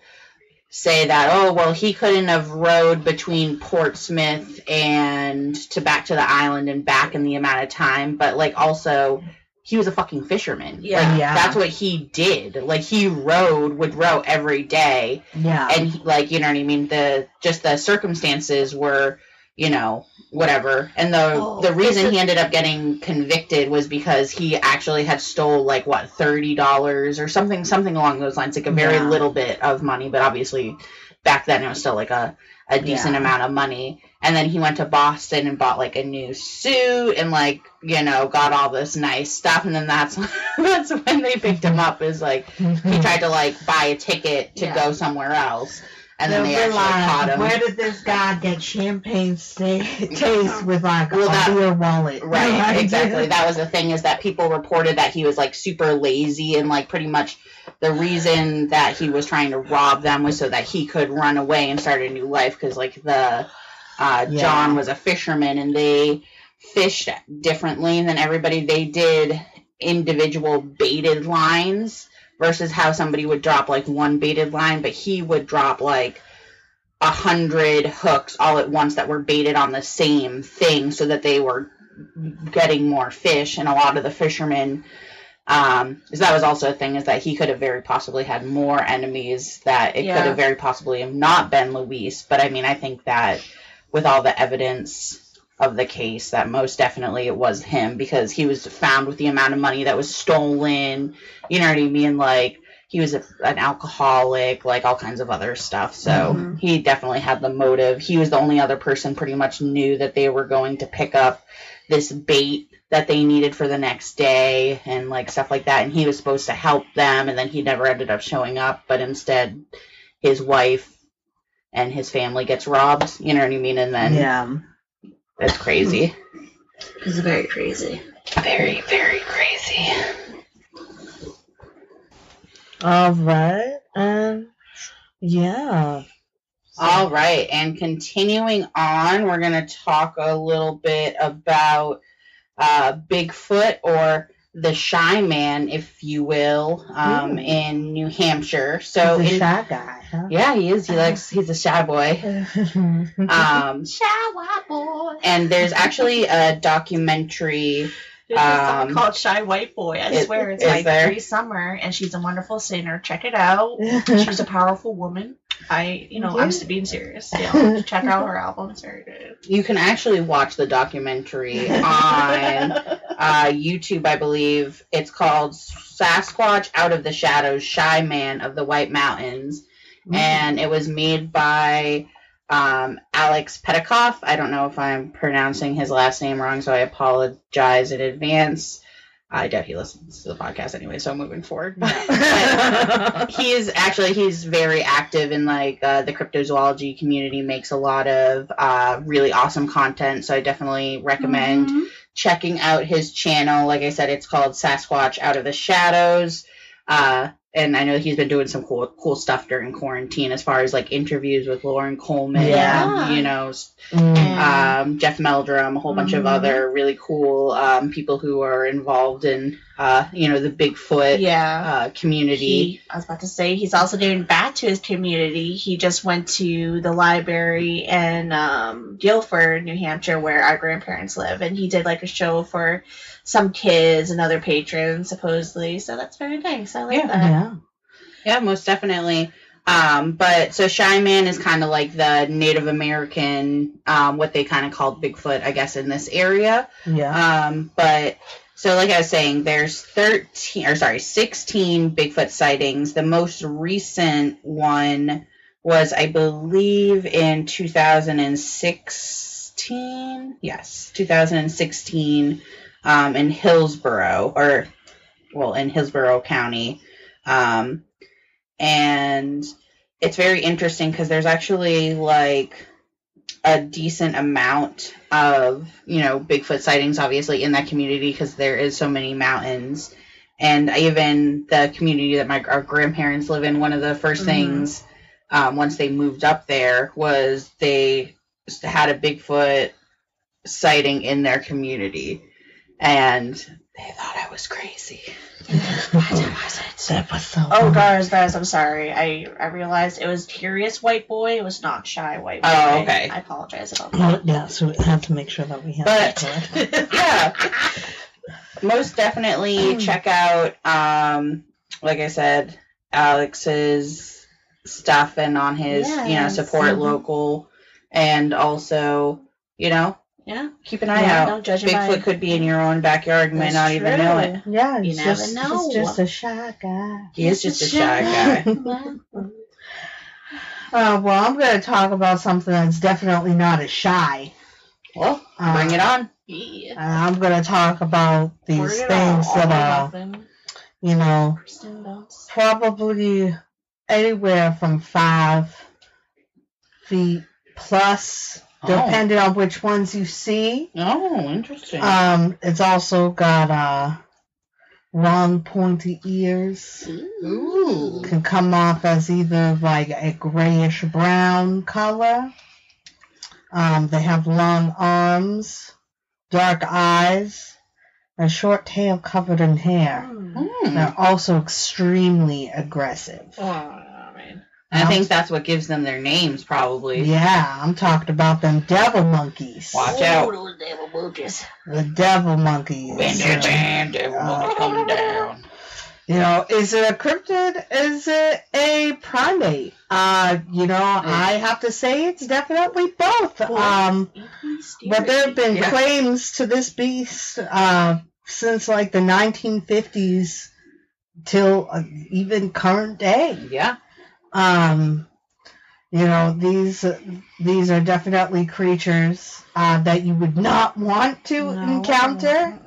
say that, oh, well, he couldn't have rowed between Portsmouth and to back to the island and back in the amount of time, but like also. He was a fucking fisherman. Yeah. Like, Yeah. That's what he did. Like he rowed, would row every day Yeah. and he- like you know what I mean. The just the circumstances were, you know, whatever. And the Oh, the reason he ended up getting convicted was because he actually had stole like what thirty dollars or something something along those lines, like a very Yeah. little bit of money, but obviously back then it was still like a a decent Yeah. amount of money. And then he went to Boston and bought like a new suit and like you know got all this nice stuff. And then that's (laughs) that's when they picked him up. Is like he (laughs) tried to like buy a ticket to Yeah. go somewhere else, and then they actually caught him. Where did this guy get champagne taste (laughs) with like Well, a that- beer wallet? Right, (laughs) exactly. (laughs) That was the thing is that people reported that he was like super lazy and like pretty much the reason that he was trying to rob them was so that he could run away and start a new life because like the uh, Yeah. John was a fisherman and they fished differently than everybody. They did individual baited lines versus how somebody would drop like one baited line, but he would drop like a hundred hooks all at once that were baited on the same thing so that they were getting more fish and a lot of the fishermen um because that was also a thing is that he could have very possibly had more enemies that it Yeah. could have very possibly have not been Luis but I mean I think that with all the evidence of the case that most definitely it was him because he was found with the amount of money that was stolen you know what I mean? Like he was a, an alcoholic like all kinds of other stuff. So Mhm. he definitely had the motive. He was the only other person pretty much knew that they were going to pick up this bait that they needed for the next day and like stuff like that. And he was supposed to help them and then he never ended up showing up. But instead his wife and his family gets robbed you know what i mean? And then Yeah. It's crazy It's very crazy. very very crazy All right. Um. Yeah. All right, and continuing on, we're going to talk a little bit about uh, Bigfoot or the Shy Man, if you will, um, Ooh. in New Hampshire. So, He's a it- shy guy, huh? yeah, he is. He likes. He's a shy boy. (laughs) Um, Shy boy. and there's actually a documentary. There's a song Um, called Shy White Boy. I is- swear it's is like there? Bree Summer, and she's a wonderful singer. Check it out. (laughs) She's a powerful woman. I, you know, I'm Yeah. being serious. (laughs) Yeah, check out her album. It's very good. You can actually watch the documentary on uh, YouTube, I believe. It's called Sasquatch Out of the Shadows Shy Man of the White Mountains. And it was made by um, Alex Petikoff. I don't know if I'm pronouncing his last name wrong, so I apologize in advance. I doubt he listens to the podcast anyway, so I'm moving forward. (laughs) But he is actually he's very active in like uh, the cryptozoology community. Makes a lot of uh, really awesome content, so I definitely recommend Mhm. Checking out his channel. Like I said, it's called Sasquatch Out of the Shadows. Uh, and I know he's been doing some cool cool stuff during quarantine as far as like interviews with Loren Coleman, Yeah. you know, Mm. um, Jeff Meldrum, a whole bunch of Mhm. other really cool um, people who are involved in uh, you know the Bigfoot Yeah. uh, community. He, I was about to say he's also doing back to his community. He just went to the library in um, Gilford, New Hampshire, where our grandparents live, and he did like a show for some kids and other patrons, supposedly. So that's very nice. I like Yeah. that. yeah. Yeah, most definitely. Um, but so Shy Man is kind of like the Native American, um, what they kind of called Bigfoot, I guess, in this area. Yeah. Um, but so, like I was saying, there's 13 or sorry, 16 Bigfoot sightings. The most recent one was, I believe, in 2016. Yes, 2016 um, in Hillsborough, or well, in Hillsborough County. Um, and it's very interesting because there's actually like a decent amount of you know Bigfoot sightings, obviously in that community because there is so many mountains, and even the community that my our grandparents live in. One of the 1st Mhm. things um, once they moved up there was they had a Bigfoot sighting in their community, and they thought I was crazy. That was so. Oh, funny. Dars, Dars, I'm sorry. I, I realized it was Curious White Boy. It was not Shy White Boy. Oh, okay. I apologize about Oh, that. yeah, so we have to make sure that we have But- that correct. (laughs) yeah most definitely check out um like i said alex's stuff and on his you know Yes. support Mhm. local and also you know Yeah. keep an eye Yeah, out don't judge bigfoot by- could be in your own backyard you may not even know it. Yeah, You he's never just, know. He's just a shy guy. he is just a shy guy (laughs) (laughs) Uh, well, I'm going to talk about something that's definitely not as shy. well Uh, bring it on Yeah. I'm going to talk about these things on. that All are, you know, probably anywhere from five feet plus, Oh. depending on which ones you see. oh interesting Um, it's also got uh, long, pointy ears. Ooh. Can come off as either like a grayish brown color. Um, they have long arms, dark eyes, a short tail covered in hair. Hmm. They're also extremely aggressive. Oh. I think that's what gives them their names probably Yeah, I'm talking about them devil monkeys. Watch out. The devil booches. The devil monkeys. Bend your jam, devil monkey's coming down. You know, is it a cryptid? Is it a primate? Uh, you know, I have to say it's definitely both. Um, but there have been Yeah. claims to this beast uh, since like the 1950s till uh, even current day. Yeah. Um, you know, these these are definitely creatures uh, that you would not want to encounter.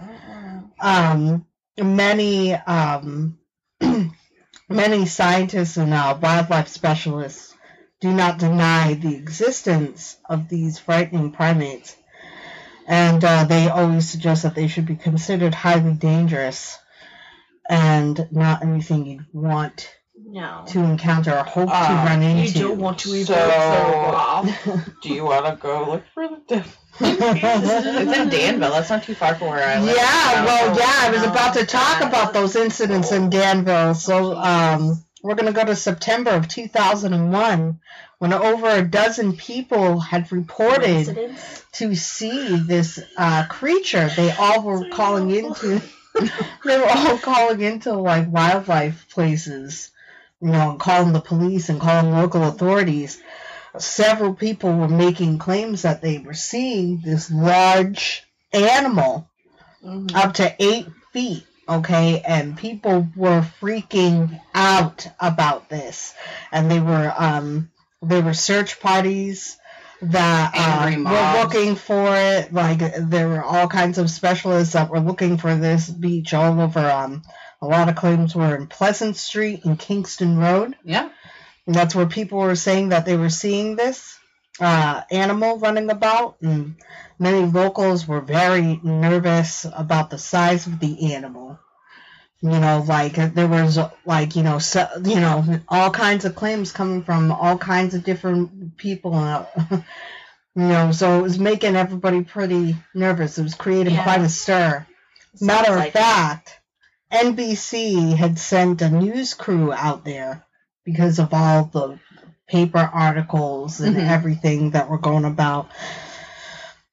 Um, many um, (clears throat) many scientists and uh, wildlife specialists do not deny the existence of these frightening primates, and uh, they always suggest that they should be considered highly dangerous and not anything you'd want No. to encounter or hope to Uh, run You into. don't want to eat So- so (laughs) Do you want to go look for the devil? it's in Danville. That's not too far from where I live. Yeah, well, yeah, I was no. about to talk about those incidents in Danville. So, um, we're going to go to September of 2001 when over a dozen people had reported Coincidence? to see this uh, creature. They all were calling into, (laughs) they were all calling into like wildlife places, you know, calling the police and calling local authorities. Several people were making claims that they were seeing this large animal Mhm. up to eight feet. Okay, and people were freaking out about this, and they were um, there were search parties that uh, were looking for it. Like there were all kinds of specialists that were looking for this beach all over. Um, a lot of claims were in Pleasant Street and Kingston Road. Yeah. And that's where people were saying that they were seeing this uh, animal running about. And many locals were very nervous about the size of the animal. You know, like there was like you know, so, you know, all kinds of claims coming from all kinds of different people. Uh, (laughs) you know, so it was making everybody pretty nervous. It was creating Yeah. quite a stir. Matter Sounds of like it. fact, NBC had sent a news crew out there because of all the paper articles and Mhm. everything that were going about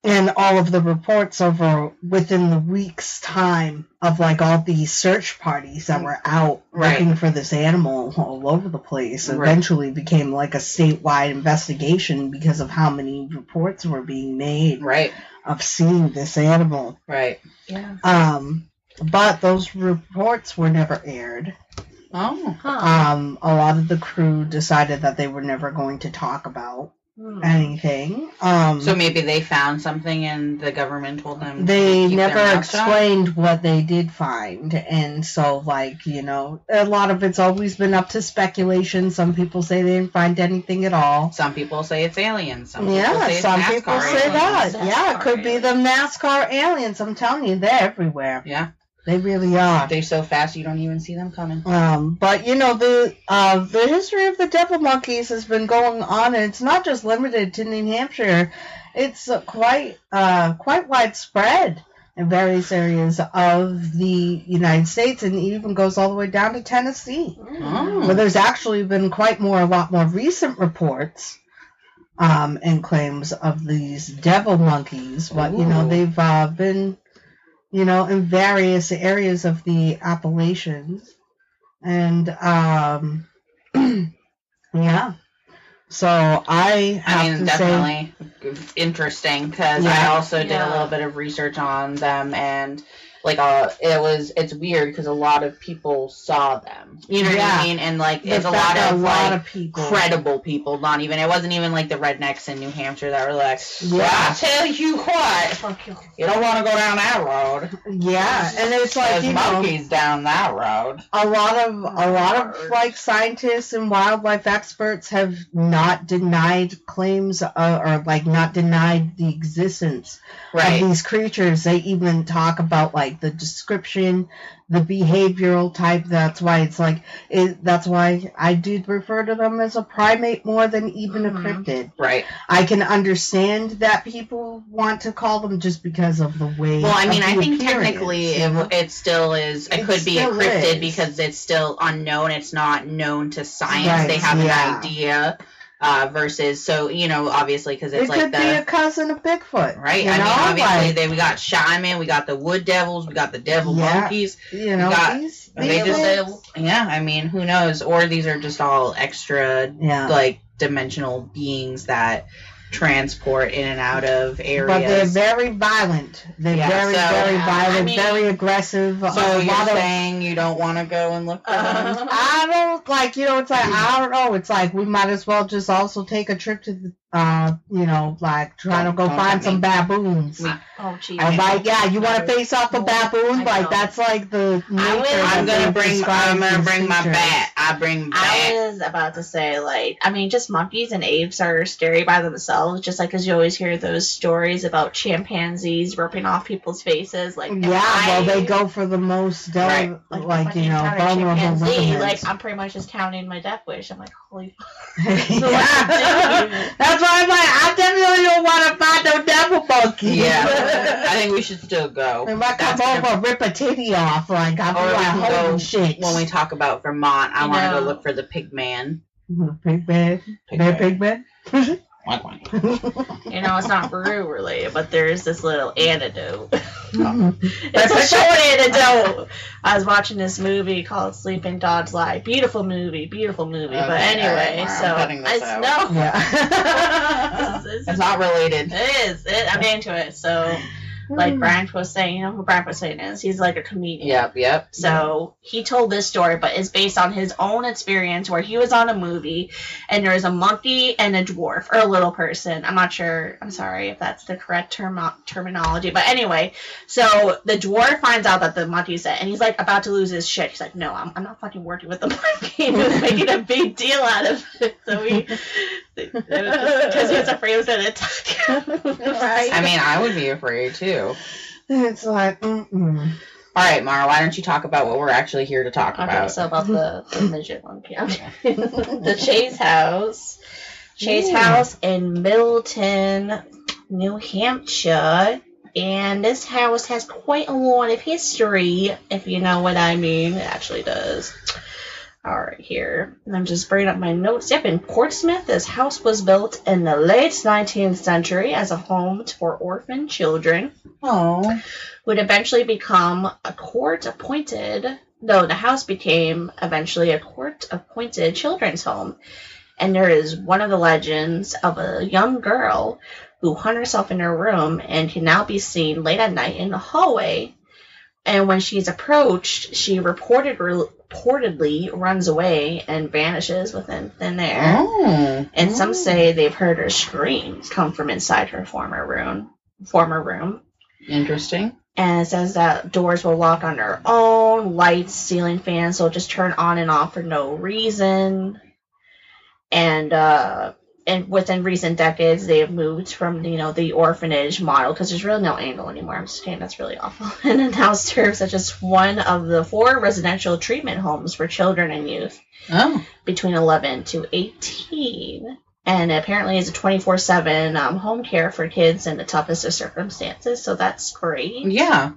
and all of the reports over within the week's time of like all these search parties that were out Right. looking for this animal all over the place Right. eventually became like a statewide investigation because of how many reports were being made Right. of seeing this animal Right. Yeah. um, but those reports were never aired. Oh. Huh. Um, a lot of the crew decided that they were never going to talk about Hmm. anything. Um, So maybe they found something and the government told them. to they keep their never mouth shut? explained what they did find, and so like you know, a lot of it's always been up to speculation. Some people say they didn't find anything at all. Some people say it's aliens. Some people Yeah, say it's some NASCAR people say aliens. that. NASCAR Yeah, it could be the NASCAR aliens. I'm telling you, they're everywhere. Yeah. They really are. They're so fast you don't even see them coming. Um, but you know the uh, the history of the devil monkeys has been going on, and it's not just limited to New Hampshire. It's uh, quite uh, quite widespread in various areas of the United States, and it even goes all the way down to Tennessee, Oh. where there's actually been quite more a lot more recent reports. Um, and claims of these devil monkeys, but you know they've uh, been you know, in various areas of the Appalachians. And um (clears throat) yeah. So I have I mean, to say definitely interesting because I also did a little bit of research on them and like uh it was it's weird because a lot of people saw them. You know what I mean? And like the it's a lot of a lot like of people credible people. Not even it wasn't even like the rednecks in New Hampshire that were like, Yeah. "Well, I tell you what, you. don't want to go down that road. Yeah, and it's like There's you know monkeys down that road." a lot of a lot of like scientists and wildlife experts have not denied claims uh, or like not denied the existence Right. of these creatures. They even talk about like the description, the behavioral type. That's why it's like it, that's why I do refer to them as a primate more than even a Mhm. cryptid. Right. I can understand that people want to call them just because of the way. Well, I mean, I think technically you know? it, it still is. It, It could be a cryptid is. because it's still unknown. It's not known to science. Right, They have yeah. an idea. Uh, versus, so you know, obviously, because it's it like could the be a cousin of Bigfoot, right. I know, mean, obviously, like, they we got shaman, we got the wood devils, we got the devil Yeah. monkeys. you know, got- these, just yeah? I mean, who knows? Or these are just all extra yeah. like dimensional beings that transport in and out of areas. But they're very violent. They're Yeah, very, so- very Yeah, violent, I mean- very aggressive. so a you're lot of saying you don't want to go and look for them? Uh, (laughs) I don't like, you know, it's like I don't know. It's like we might as well just also take a trip to the, uh, you know, like try to Don't- go don't find some me. baboons. We- oh, geez. I'm like, yeah, you want to face off a No, baboon? Like that's like the nature. I will- that I'm gonna bring. I'm gonna bring my creatures. bat. I bring bat. I was about to say, like, I mean, just monkeys and apes are scary by themselves, just like because you always hear those stories about chimpanzees ripping off people's faces. Like, if Yeah, well, they go for the most, del- Right. like, like, you know, vulnerable chimpanzee. Like, I'm pretty much just counting my death wish. I'm like, holy. (laughs) (laughs) yeah. That's why I'm like, I definitely don't want to find no devil monkey. yeah, (laughs) I think we should still go. They might come That's over, rip a titty off, like I'll be Or like, holy go shit. When we talk about Vermont, I You want to go know- look for the pig man. Pig man, Pig man, man. pig man. Wink, wink. You know, it's not brew related, but there's this little antidote. (laughs) (laughs) It's a short antidote. I was watching this movie called Sleeping Dogs Lie. Beautiful movie, beautiful movie. but anyway, alright, so cutting I out. know. yeah. (laughs) This is- It's not related. It is. It, I'm into it. So Like hmm. Brian was saying, you know who Brian was saying is? He's like a comedian. Yep, yep. So he told this story, but it's based on his own experience where he was on a movie and there's a monkey and a dwarf or a little person. I'm not sure. I'm sorry if that's the correct term uh, terminology, but anyway, so the dwarf finds out that the monkey's dead and he's like about to lose his shit. He's like, "No, I'm, I'm not fucking working with the (laughs) monkey." He was making a big deal out of it, so he because he was afraid it was gonna attack him. Right. I mean, I would be afraid too. It's like, mm-mm. All right, Mara, why don't you talk about what we're actually here to talk Okay, about? so about the, the midget monkey. (laughs) the Chase House. Chase Yeah. House in Middleton, New Hampshire. And this house has quite a lot of history, if you know what I mean. It actually does. Alright, here. And I'm just bringing up my notes. Yep, in Portsmouth, this house was built in the late 19th century as a home for orphan children oh, would eventually become a court appointed no the house became eventually a court appointed children's home and there is one of the legends of a young girl who hung herself in her room and can now be seen late at night in the hallway and when she's approached she reported reportedly runs away and vanishes within thin air oh, and some say they've heard her screams come from inside her former room former room interesting. and it says that doors will lock on their own, lights, ceiling fans will just turn on and off for no reason. And uh and within recent decades they have moved from you know the orphanage model because there's really no angle anymore. I'm just saying that's really awful. (laughs) And it now serves as just one of the four residential treatment homes for children and youth Oh, between 11 to 18 and apparently is a 24-7 um, home care for kids in the toughest of circumstances so that's great yeah,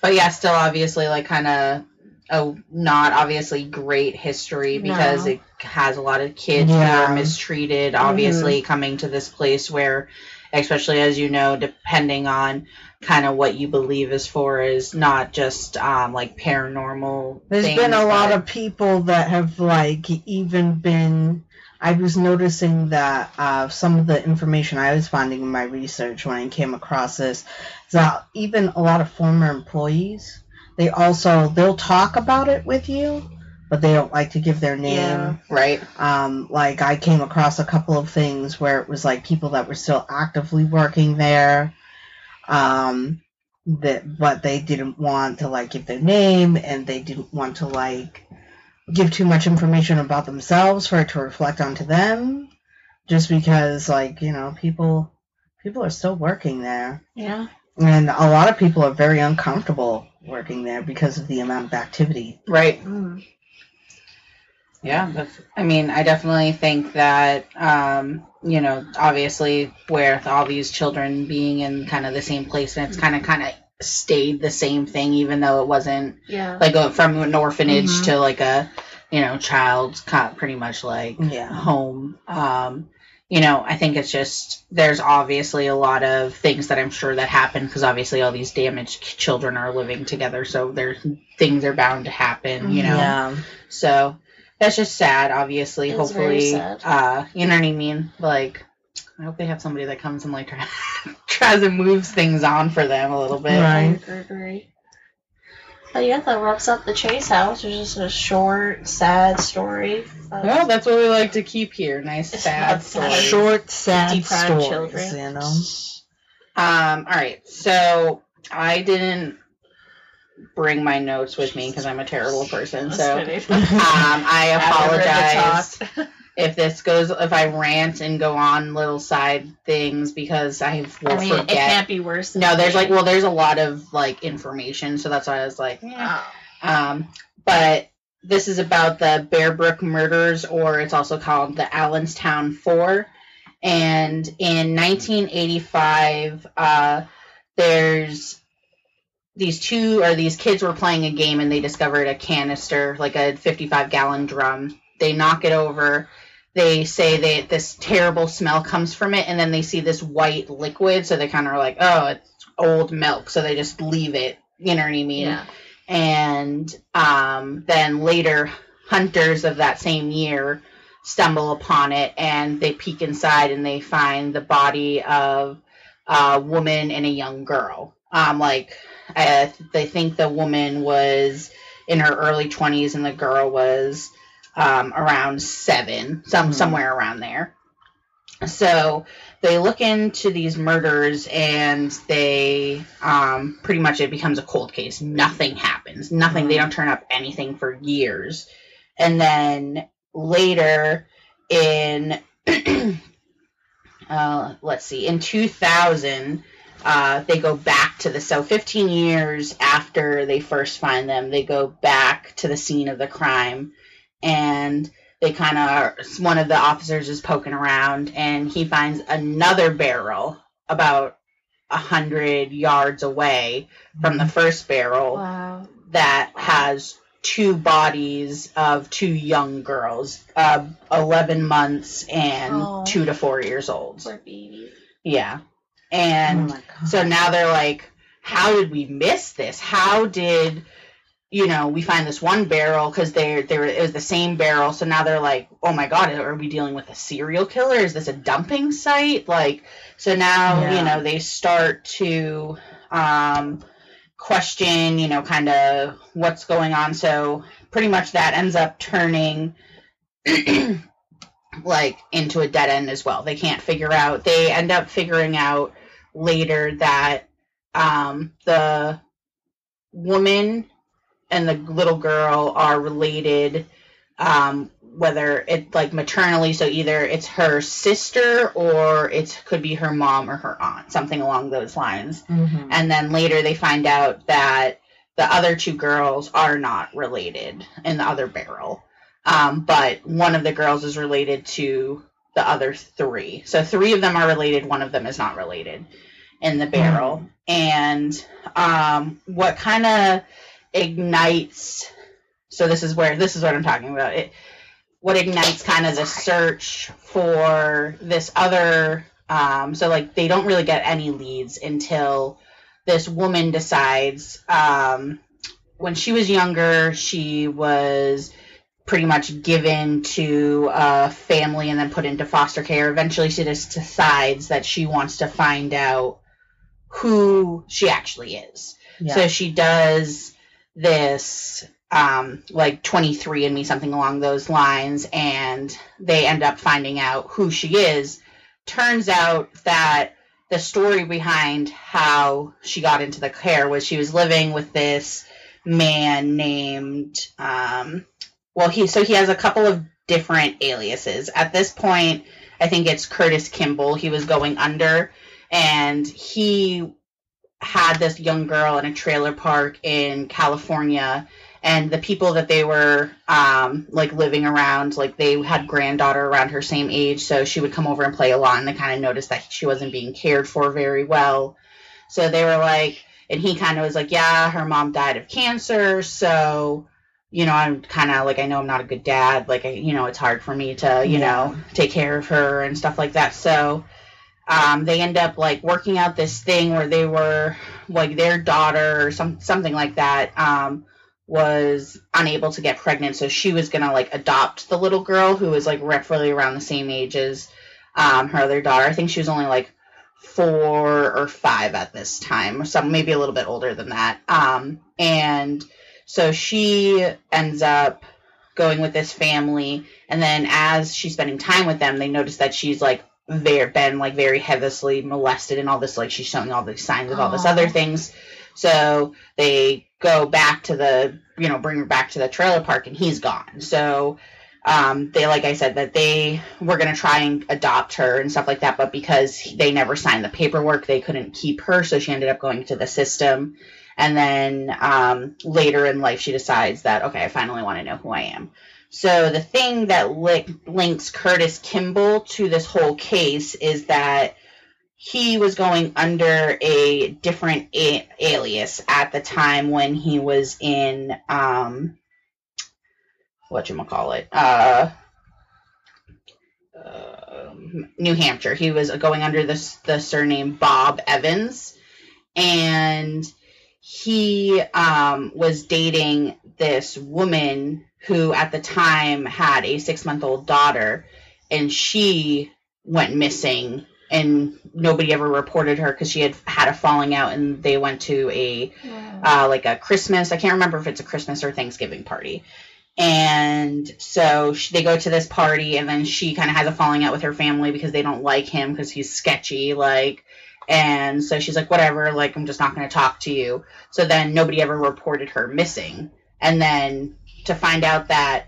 but yeah, still obviously like kind of a not obviously great history because No. it has a lot of kids who Yeah. are mistreated. Obviously, coming to this place where, especially as you know, depending on kind of what you believe is for is not just um, like paranormal. There's been a lot of people that have like even been. I was noticing that uh, some of the information I was finding in my research when I came across this is that even a lot of former employees, they also they'll talk about it with you, but they don't like to give their name. Yeah. right. Um, like I came across a couple of things where it was like people that were still actively working there, um, that but they didn't want to like give their name and they didn't want to like give too much information about themselves for it to reflect onto them, just because like you know people people are still working there yeah and a lot of people are very uncomfortable working there because of the amount of activity. Right. Mm. Yeah, that's, I mean, I definitely think that, um, you know, obviously with all these children being in kind of the same place, and it's kind of kind of stayed the same thing, even though it wasn't yeah like going from an orphanage Mhm. to like a, you know, child's kind of pretty much like Yeah. home. Um, you know, I think it's just there's obviously a lot of things that I'm sure that happen because obviously all these damaged children are living together, so there's things are bound to happen. You know, Yeah. so that's just sad, obviously. It is very Hopefully, sad. uh, you know what I mean? Like, I hope they have somebody that comes and like (laughs) tries and moves things on for them a little bit. Right. I agree. But yeah, that wraps up the Chase House. It's just a short, sad story. of- Well, that's what we like to keep here. Nice, sad sad. stories. Short, sad stories, children. you know. Um, all right, so I didn't bring my notes with me because I'm a terrible person. Just So, um. I (laughs) After the apologize. (laughs) if this goes if I rant and go on little side things because I will I mean, it can't be worse. No, there's like well, there's a lot of like information, so that's why I was like, eh. Oh. um, but this is about the Bear Brook murders, or it's also called the Allenstown Four. And in 1985, uh, there's these two or these kids were playing a game and they discovered a canister, like a 55 gallon drum. They knock it over. They say that this terrible smell comes from it, and then they see this white liquid, so they kind of are like, "Oh, it's old milk," so they just leave it. You know what I mean? Yeah. and um, then later hunters of that same year stumble upon it and they peek inside and they find the body of a woman and a young girl Um, like uh, they think the woman was in her early 20s and the girl was um, around seven, some Mhm. somewhere around there. So they look into these murders and they um, pretty much it becomes a cold case. Nothing happens. Nothing. They don't turn up anything for years. And then later in (clears throat) uh, let's see, in 2000, uh, they go back to the so 15 years after they first find them, they go back to the scene of the crime, and they kind of one of the officers is poking around, and he finds another barrel about a hundred yards away from the first barrel Wow. that has two bodies of two young girls, uh, 11 months and Oh. two to four years old. Poor baby. Yeah. Oh And God. so now they're like, how did we miss this? How did, you know, we find this one barrel because they're, they're, it was the same barrel. So now they're like, oh my God, are we dealing with a serial killer? Is this a dumping site? Like, so now, Yeah. you know, they start to, um, question, you know, kind of what's going on. So pretty much that ends up turning (clears throat) like into a dead end as well. They can't figure out. They end up figuring out later that um, the woman and the little girl are related. Um, whether it like maternally, so either it's her sister or it could be her mom or her aunt, something along those lines. Mhm. And then later they find out that the other two girls are not related in the other barrel. Um, but one of the girls is related to the other three. So three of them are related, one of them is not related in the barrel. And um, what kind of ignites so this is where this is what I'm talking about. It what ignites kind of the search for this other um, so like they don't really get any leads until this woman decides um, when she was younger she was pretty much given to a family and then put into foster care eventually she just decides that she wants to find out who she actually is Yeah. so she does this um, like 23andMe something along those lines and they end up finding out who she is. Turns out that the story behind how she got into the care was she was living with this man named um, well he so he has a couple of different aliases. At this point i think it's curtis kimball he was going under and he had this young girl in a trailer park in california and the people that they were um, like living around like they had granddaughter around her same age so she would come over and play a lot and they kind of noticed that she wasn't being cared for very well. So they were like and he kind of was like yeah her mom died of cancer so you know i'm kind of like i know i'm not a good dad like I, you know it's hard for me to you know take care of her and stuff like that. So um, they end up like working out this thing where they were like their daughter or some something like that um, was unable to get pregnant, so she was gonna like adopt the little girl who was like roughly around the same age as um, her other daughter. I think she was only like four or five at this time, or some maybe a little bit older than that. Um, and so she ends up going with this family, and then as she's spending time with them, they notice that she's like very been like very heavily molested and all this like she's showing all these signs of all this other things. So they go back to the you know bring her back to the trailer park and he's gone. So um, they like i said that they were going to try and adopt her and stuff like that but because they never signed the paperwork they couldn't keep her so she ended up going to the system. And then um, later in life she decides that okay i finally want to know who i am so the thing that li- links Curtis Kimball to this whole case is that he was going under a different a- alias at the time when he was in um what you call it uh um, New Hampshire. He was going under this the surname Bob Evans, and he um, was dating this woman who at the time had a six month old daughter, and she went missing and nobody ever reported her because she had had a falling out and they went to a uh, like a Christmas. I can't remember if it's a Christmas or Thanksgiving party. And so she, they go to this party, and then she kind of has a falling out with her family because they don't like him because he's sketchy. Like, and so she's like, whatever, like, I'm just not going to talk to you. So then nobody ever reported her missing. And then to find out that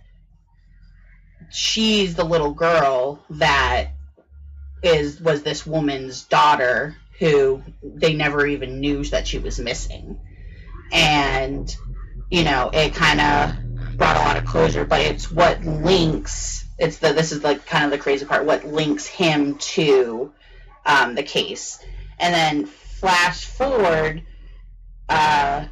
she's the little girl that is was this woman's daughter who they never even knew that she was missing. And you know it kind of brought a lot of closure but it's what links it's the this is like kind of the crazy part what links him to um, the case. And then flash forward uh,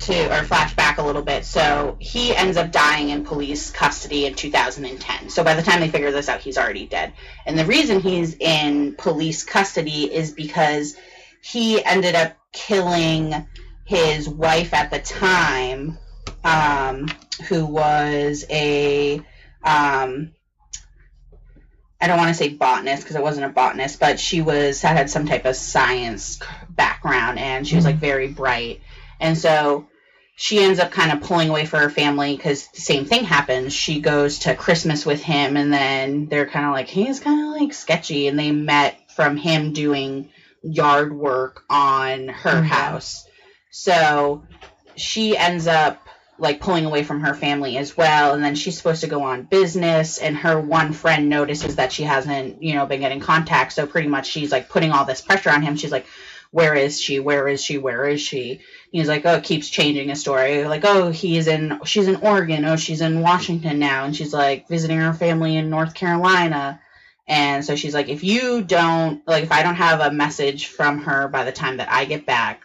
to or flash back a little bit. So he ends up dying in police custody in 2010 so by the time they figure this out he's already dead. And the reason he's in police custody is because he ended up killing his wife at the time um, who was a um, I don't want to say botanist because it wasn't a botanist, but she was had some type of science background and she was like very bright. And so she ends up kind of pulling away for her family because the same thing happens. She goes to Christmas with him, and then they're kind of like, he's kind of like sketchy. And they met from him doing yard work on her Mhm. house. So she ends up like pulling away from her family as well and then she's supposed to go on business and her one friend notices that she hasn't you know been getting contact so pretty much she's like putting all this pressure on him she's like where is she? Where is she? Where is she? He's like oh keeps changing his story. Like oh he's in she's in oregon. Oh she's in washington now. And she's like visiting her family in north carolina. And so she's like if you don't like if i don't have a message from her by the time that i get back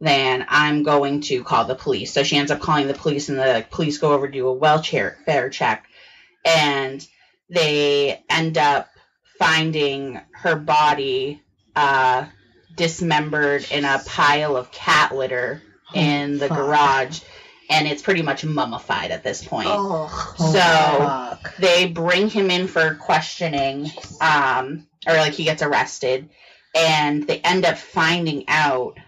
then I'm going to call the police. So she ends up calling the police, and the police go over to do a welfare check, and they end up finding her body uh, dismembered in a pile of cat litter in the fuck. garage, and it's pretty much mummified at this point Oh, Oh, So- fuck. they bring him in for questioning um or like he gets arrested and they end up finding out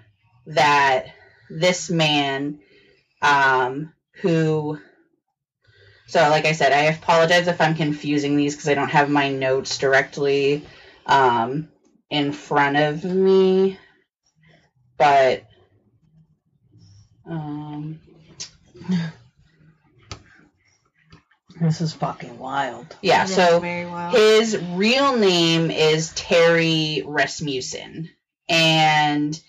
that this man um who so like i said i apologize if i'm confusing these because i don't have my notes directly um in front of me but um (sighs) This is fucking wild. yeah That is so very well. His real name is Terry Rasmussen, and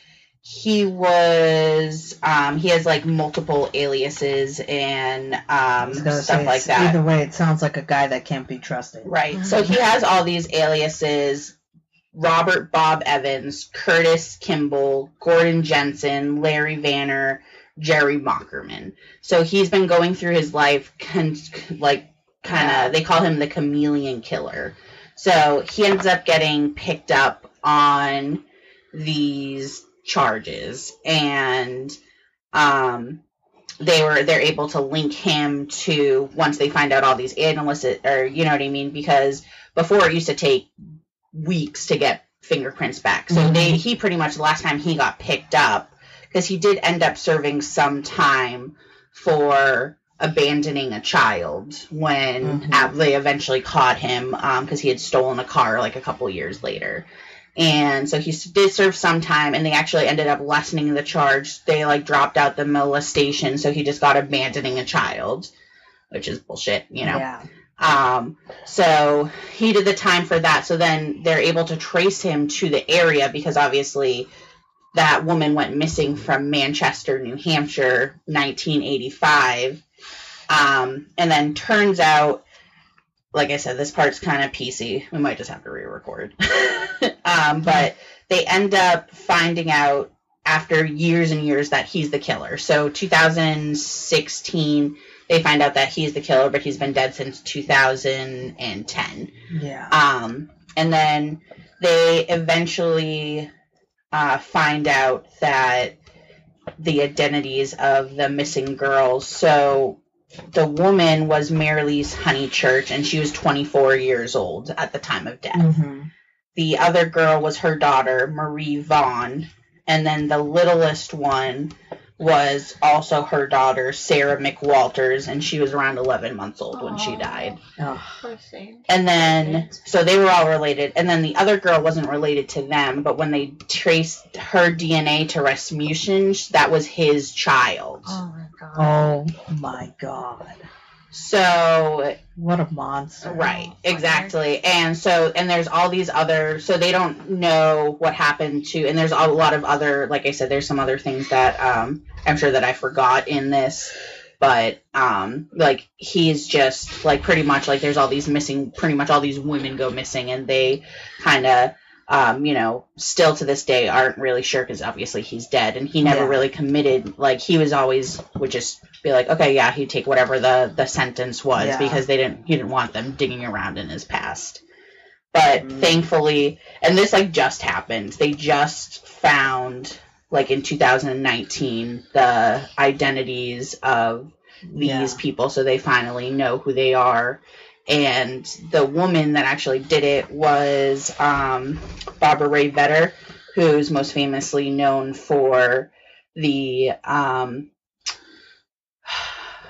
he was um, he has like multiple aliases and um, stuff like it's- that. Either way, it sounds like a guy that can't be trusted. Right. So (laughs) he has all these aliases Robert Bob Evans, Curtis Kimball, Gordon Jensen, Larry Vanner, Jerry Mockerman. So he's been going through his life, con- like, kind of, they call him the chameleon killer. So he ends up getting picked up on these charges and um they were they're able to link him to once they find out all these analysts or you know what I mean because before it used to take weeks to get fingerprints back. So they he pretty much the last time he got picked up because he did end up serving some time for abandoning a child when Mhm. uh, they eventually caught him because he had stolen a car like a couple years later. And so he did serve some time, and they actually ended up lessening the charge. They like dropped out the molestation, so he just got abandoning a child, which is bullshit, you know. Yeah. Um, so he did the time for that. So then they're able to trace him to the area because obviously that woman went missing from Manchester, New Hampshire, 1985. Um, and then turns out, like I said, this part's kind of PC. We might just have to re-record. (laughs) um, but they end up finding out after years and years that he's the killer. So 2016 they find out that he's the killer, but he's been dead since 2010. Yeah. Um, and then they eventually uh, find out that the identities of the missing girls. So the woman was Marlyse Honeychurch, and she was 24 years old at the time of death. hmm the other girl was her daughter, Marie Vaughn. And then the littlest one was also her daughter, Sarah McWaters, and she was around 11 months old when she died. Oh, Poor thing. And then, so they were all related. And then the other girl wasn't related to them, but when they traced her DNA to Rasmussen, that was his child. Oh my god. oh my god. So, What a monster. right, exactly. And so, and there's all these other, so they don't know what happened to, and there's a lot of other, like I said, there's some other things that um, I'm sure that I forgot in this. But um, like he's just like pretty much like there's all these missing, pretty much all these women go missing, and they kind of um, you know, still to this day aren't really sure because obviously he's dead and he never Yeah. really committed. Like he was always would just be like, okay, yeah, he'd take whatever the the sentence was Yeah. because they didn't he didn't want them digging around in his past. But Mm. thankfully, and this like just happened. They just found like in 2019 the identities of these Yeah. people so they finally know who they are and the woman that actually did it was um, Barbara Rae-Venter, who's most famously known for the um,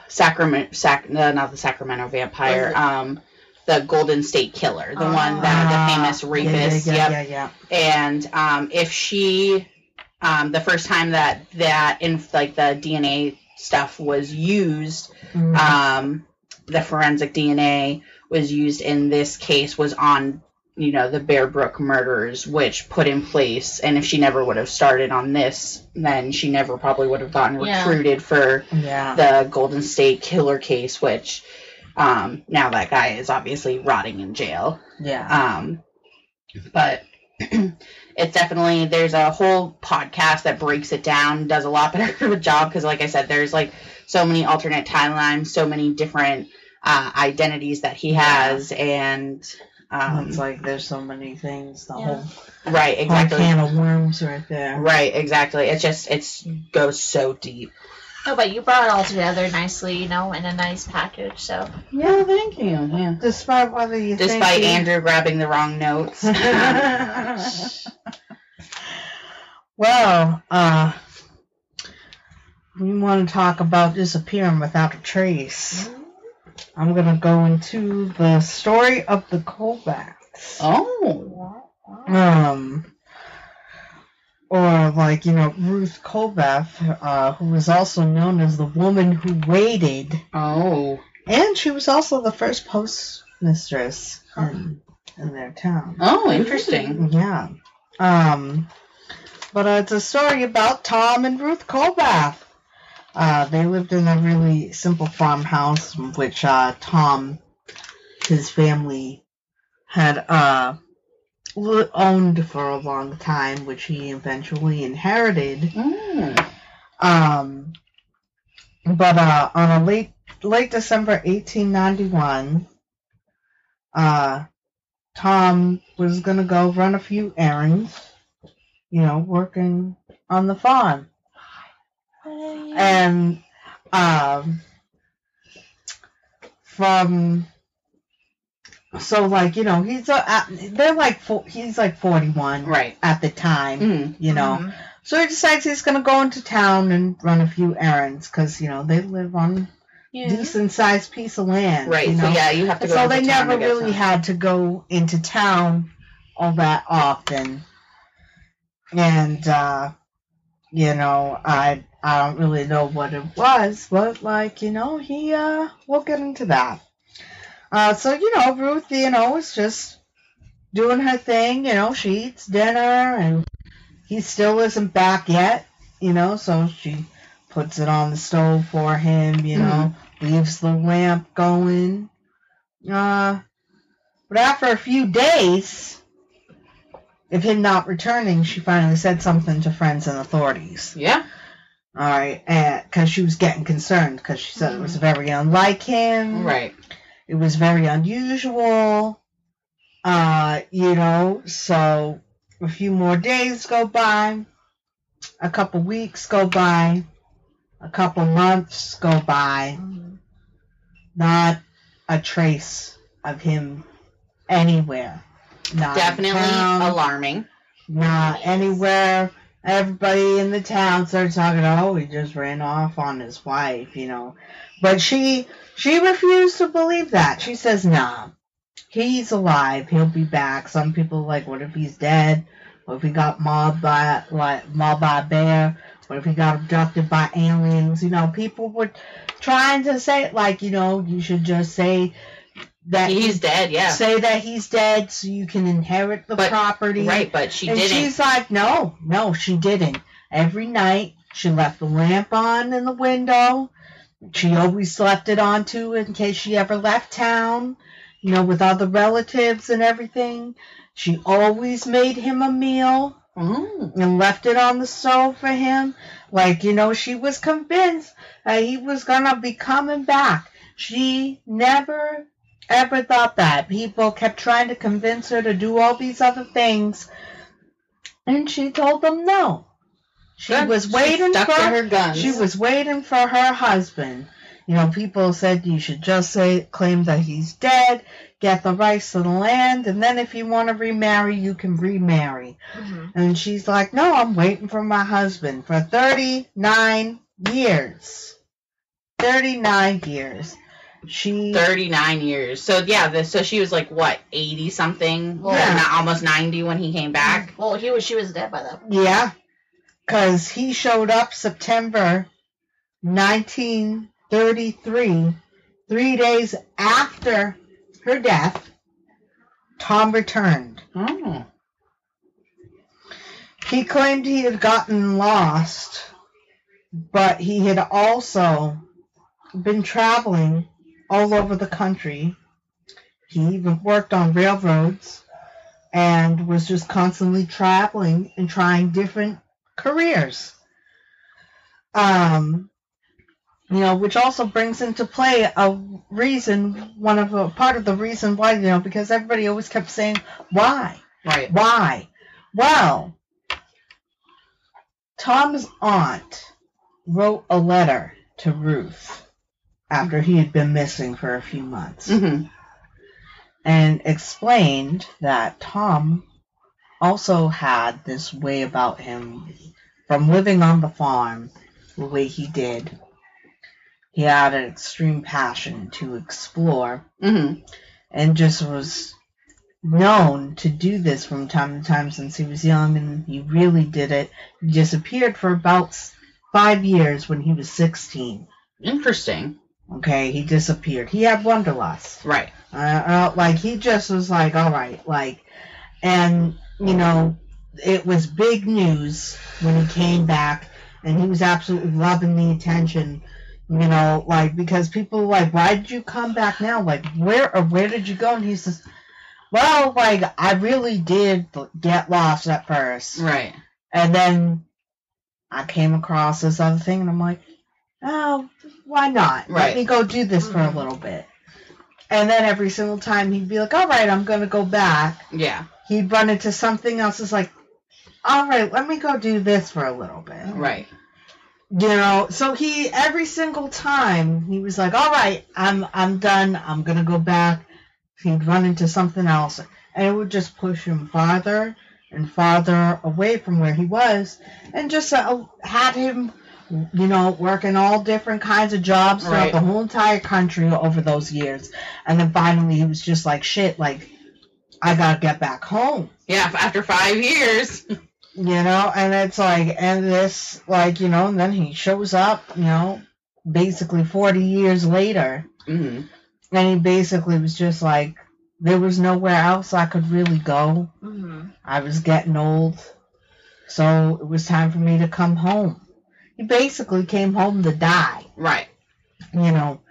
Sacramento, Sac, no, not the Sacramento Vampire, um, the Golden State Killer, the one that Ah, the famous yeah, rapist. Yeah, yep. yeah, yeah, And um, if she, um, the first time that that in like the DNA stuff was used, yeah. The forensic DNA was used in this case was on you know the Bear Brook murders, which put in place. And if she never would have started on this, then she never probably would have gotten Yeah. recruited for yeah. the Golden State Killer case, which um, now that guy is obviously rotting in jail. yeah. Um, but (clears throat) it's definitely there's a whole podcast that breaks it down, does a lot better of a job because, like I said, there's like so many alternate timelines, so many different uh, identities that he has, and um, it's like there's so many things. The Yeah. whole, right, whole exactly, can of worms right there. right, exactly. It's just it's goes so deep. Oh, but you brought it all together nicely, you know, in a nice package. So Yeah, thank you. Yeah. Despite whether you Despite think he- Andrew grabbing the wrong notes. (laughs) (laughs) well, uh, we want to talk about disappearing without a trace. I'm gonna go into the story of the Colbaths. oh. Um, or like you know Ruth Colbath, uh, who was also known as the woman who waited, Oh. and she was also the first postmistress in in their town. Oh, interesting. Yeah. Um, but uh, it's a story about Tom and Ruth Colbath. Uh, they lived in a really simple farmhouse, which uh, Tom, his family, had uh, owned for a long time, which he eventually inherited. Mm. Um, but uh, on a late late December 1891, uh, Tom was gonna go run a few errands, you know, working on the farm, and um, from so like you know he's uh, at- they're like he's like 41 Right. at the time, Mm. you know. Mhm. So he decides he's gonna go into town and run a few errands because you know they live on Yeah. decent sized piece of land. Right. You So yeah, you have to go. So they never to really had to go into town all that often. And uh you know, I I don't really know what it was, but like, you know, he uh we'll get into that. Uh so you know, Ruth, you know, is just doing her thing, you know, she eats dinner and he still isn't back yet, you know, so she puts it on the stove for him, you know, leaves the lamp going. Uh, but after a few days of him not returning, she finally said something to friends and authorities. Yeah. All right, because she was getting concerned because she said it was very unlike him. Right. It was very unusual. Uh, you know, so a few more days go by, a couple weeks go by, a couple months go by. Not a trace of him anywhere. Not Definitely town, alarming. not anywhere. Everybody in the town started talking. Oh, he just ran off on his wife, you know. But she she refused to believe that. She says, "Nah, he's alive. He'll be back." Some people are like, "What if he's dead? What if he got mauled by like mauled by a bear? What if he got abducted by aliens?" You know, people were trying to say like, you know, you should just say that He's dead, yeah. say that he's dead so you can inherit the But- property. Right, but she and didn't. she's like, no, no, she didn't. Every night she left the lamp on in the window. She always left it on too in case she ever left town, you know, with other relatives and everything. She always made him a meal Mm. and left it on the stove for him. Like, you know, she was convinced that he was gonna be coming back. She never ever thought that. People kept trying to convince her to do all these other things. And she told them no. She Good. was waiting stuck for her guns. she was waiting for her husband. You know, people said you should just say claim that he's dead, get the rights to the land, and then if you want to remarry, you can remarry. Mhm. And she's like, No, I'm waiting for my husband for 39 years. 39 years. She. 39 years. So yeah, the, so she was like what, 80 something? Well, Yeah, Yeah. not almost 90 when he came back. Well, he was. She was dead by then. Yeah. Because he showed up September 1933, three days after her death. Tom returned. Oh. He claimed he had gotten lost, but he had also been traveling all over the country. He even worked on railroads and was just constantly traveling and trying different careers. Um, you know, which also brings into play a reason, one of a part of the reason why, you know, because everybody always kept saying, why? Right. Why? Well, Tom's aunt wrote a letter to Ruth after he had been missing for a few months hmm and explained that Tom also had this way about him from living on the farm the way he did. He had an extreme passion to explore hmm and just was known to do this from time to time since he was young and he really did it. He disappeared for about five years when he was 16. Interesting. Okay, he disappeared. He had wanderlust. Right. Uh, uh, like he just was like, all right, like, and you know, it was big news when he came back, and he was absolutely loving the attention. You know, like because people were like, why did you come back now? Like, where or where did you go? And he says, well, like I really did get lost at first, Right. and then I came across this other thing, and I'm like, oh, why not? Let me go do this for a little bit. And then every single time he'd be like, all right, I'm going to go back. Yeah. He'd run into something else. It's like, all right, let me go do this for a little bit. Right. You know, so he every single time he was like, all right, I'm I'm done. I'm going to go back. He'd run into something else, and it would just push him farther and farther away from where he was, and just uh, had him, you know, working all different kinds of jobs throughout Right. the whole entire country over those years, and then finally he was just like, shit, like I gotta get back home, Yeah. After five years. you know, and it's like, and this, like, you know, and then he shows up, you know, basically forty years later. hmm And he basically was just like, there was nowhere else I could really go. Mm-hmm. I was getting old. So it was time for me to come home. He basically came home to die, Right. you know.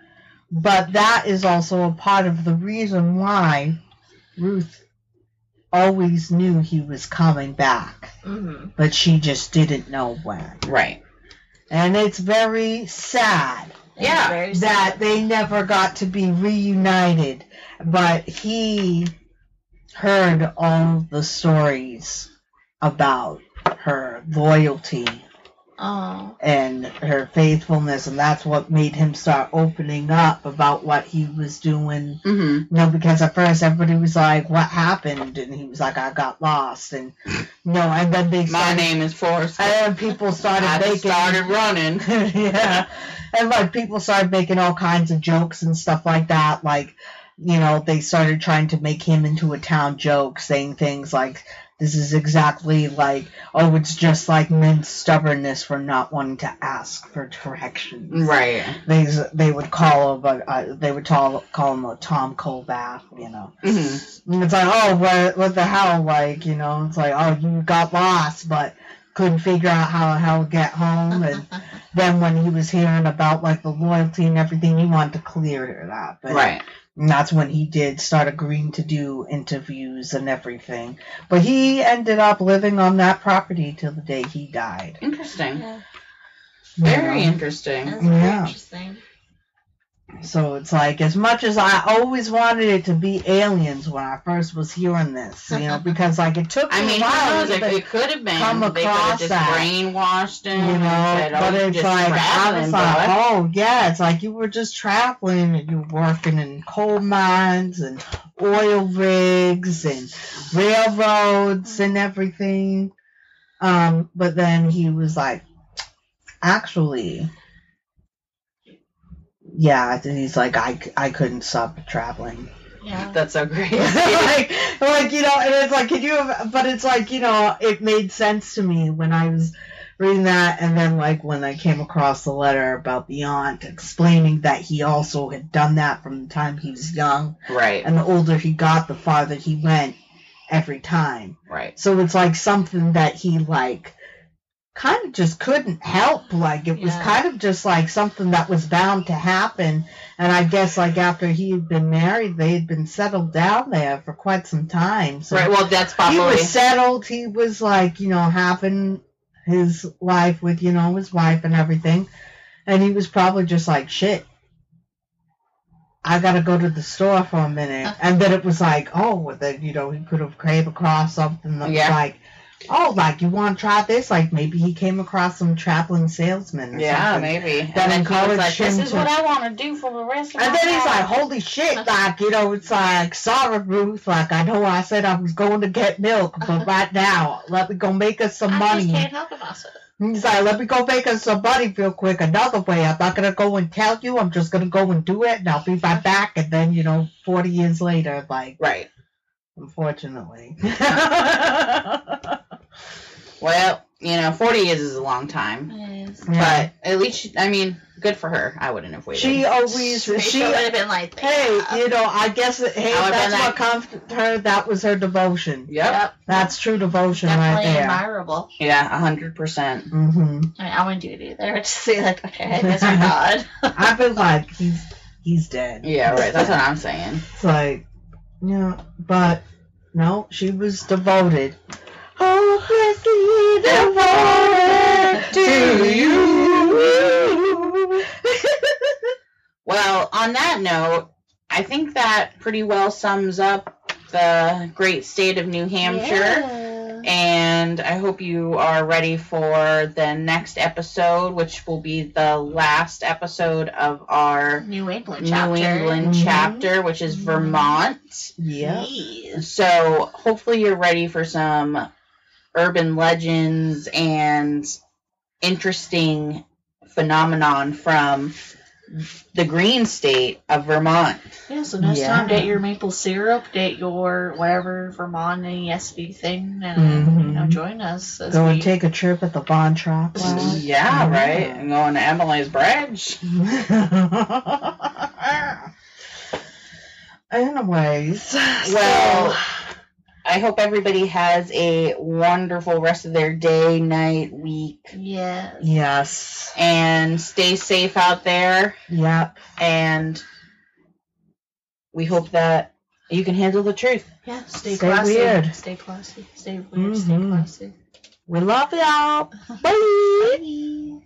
But that is also a part of the reason why Ruth always knew he was coming back. Mm-hmm. But she just didn't know when. Right. And it's very sad Yeah. Very that sad. they never got to be reunited. But he heard all the stories about her loyalty Oh. and her faithfulness, and that's what made him start opening up about what he was doing. Mm-hmm. You know, because at first everybody was like, "What happened?" and he was like, "I got lost," and you know, and then they My name is Forrest. and then people started I making started running. (laughs) yeah. And like people started making all kinds of jokes and stuff like that. Like, you know, they started trying to make him into a town joke, saying things like, this is exactly like, oh, it's just like men's stubbornness for not wanting to ask for directions. Right. They, they would call him, a, uh, they would call, call him a Tom Colbath, you know. Mm-hmm. It's like, oh, what, what the hell? Like, you know, it's like, oh, you got lost, but couldn't figure out how the hell to get home. And (laughs) then when he was hearing about like the loyalty and everything, he wanted to clear that. But, Right. And that's when he did start agreeing to do interviews and everything. But he ended up living on that property till the day he died. Interesting. Yeah. Very know? interesting. That's very Yeah. interesting. So it's like as much as I always wanted it to be aliens when I first was hearing this, you know, because like it took me I mean, a while knows? It, could have been. come they could across have just that. brainwashed him. you know, said, oh, but it's like I was like, oh yeah, it's like you were just traveling and you were working in coal mines and oil rigs and railroads and everything. Um, but then he was like, actually, yeah, he's like, I, I couldn't stop traveling. Yeah. That's so great. (laughs) like, (laughs) like you know, and it's like, could you? Have, but it's like you know, it made sense to me when I was reading that, and then like when I came across the letter about the aunt explaining that he also had done that from the time he was young, right. and the older he got, the farther he went every time. Right. So it's like something that he like kind of just couldn't help. Like it was kind of just like something that was bound to happen. And I guess like after he had been married, they had been settled down there for quite some time. So Right. Well, that's probably he was settled. He was like you know having his life with you know his wife and everything, and he was probably just like shit. I gotta go to the store for a minute, uh. and then it was like, oh, well, then you know he could have came across something that Yeah. was like, oh, like you want to try this? Like maybe he came across some traveling salesman. Or yeah, something. maybe. And That then encouraged like, "This is to- what I want to do for the rest of my life. And then he's like, holy shit, (laughs) like, you know, it's like, sorry, Ruth, like, I know I said I was going to get milk, but (laughs) right now, let me go make us some I money. just can't help myself. He's like, let me go make us some money real quick. Another way, I'm not gonna go and tell you. I'm just gonna go and do it, and I'll be right back. And then, you know, 40 years later, like, Right. unfortunately. (laughs) Well, you know, 40 years is a long time. Yes. But at least, she, I mean, good for her. I wouldn't have waited. she always, Rachel she, would have been like, hey, yeah. you know, I guess, that- hey, I would've that's what comforted her. That was her devotion. Yep. Yep. That's true devotion right there. admirable. Yeah, 100%. Mm hmm. I mean, I wouldn't do it either. (laughs) Just say like, okay, that's my God. (laughs) I've been like, he's he's dead. Yeah, right. That's what I'm saying. It's like, yeah, but no, she was devoted. Hopelessly devoted to you. Well, on that note, I think that pretty well sums up the great state of New Hampshire. Yeah. And I hope you are ready for the next episode, which will be the last episode of our New England New chapter. England Mhm. chapter, which is Vermont. yeah. So hopefully you're ready for some urban legends and interesting phenomenon from the green state of Vermont. Yeah, so next Yeah. time, date your maple syrup, date your whatever Vermont ESV thing, and you know, Mhm. join us. As Go we, and take a trip at the Von Trapp Lodge. Yeah, Yeah. right. And going to Emily's Bridge. (laughs) Anyways, Well, I hope everybody has a wonderful rest of their day, night, week, yeah. yes, and stay safe out there. yep, And we hope that you can handle the truth. Yeah, stay, Stay classy. weird. Stay classy. Stay weird. Stay Mhm. classy. we love y'all. Bye. Bye.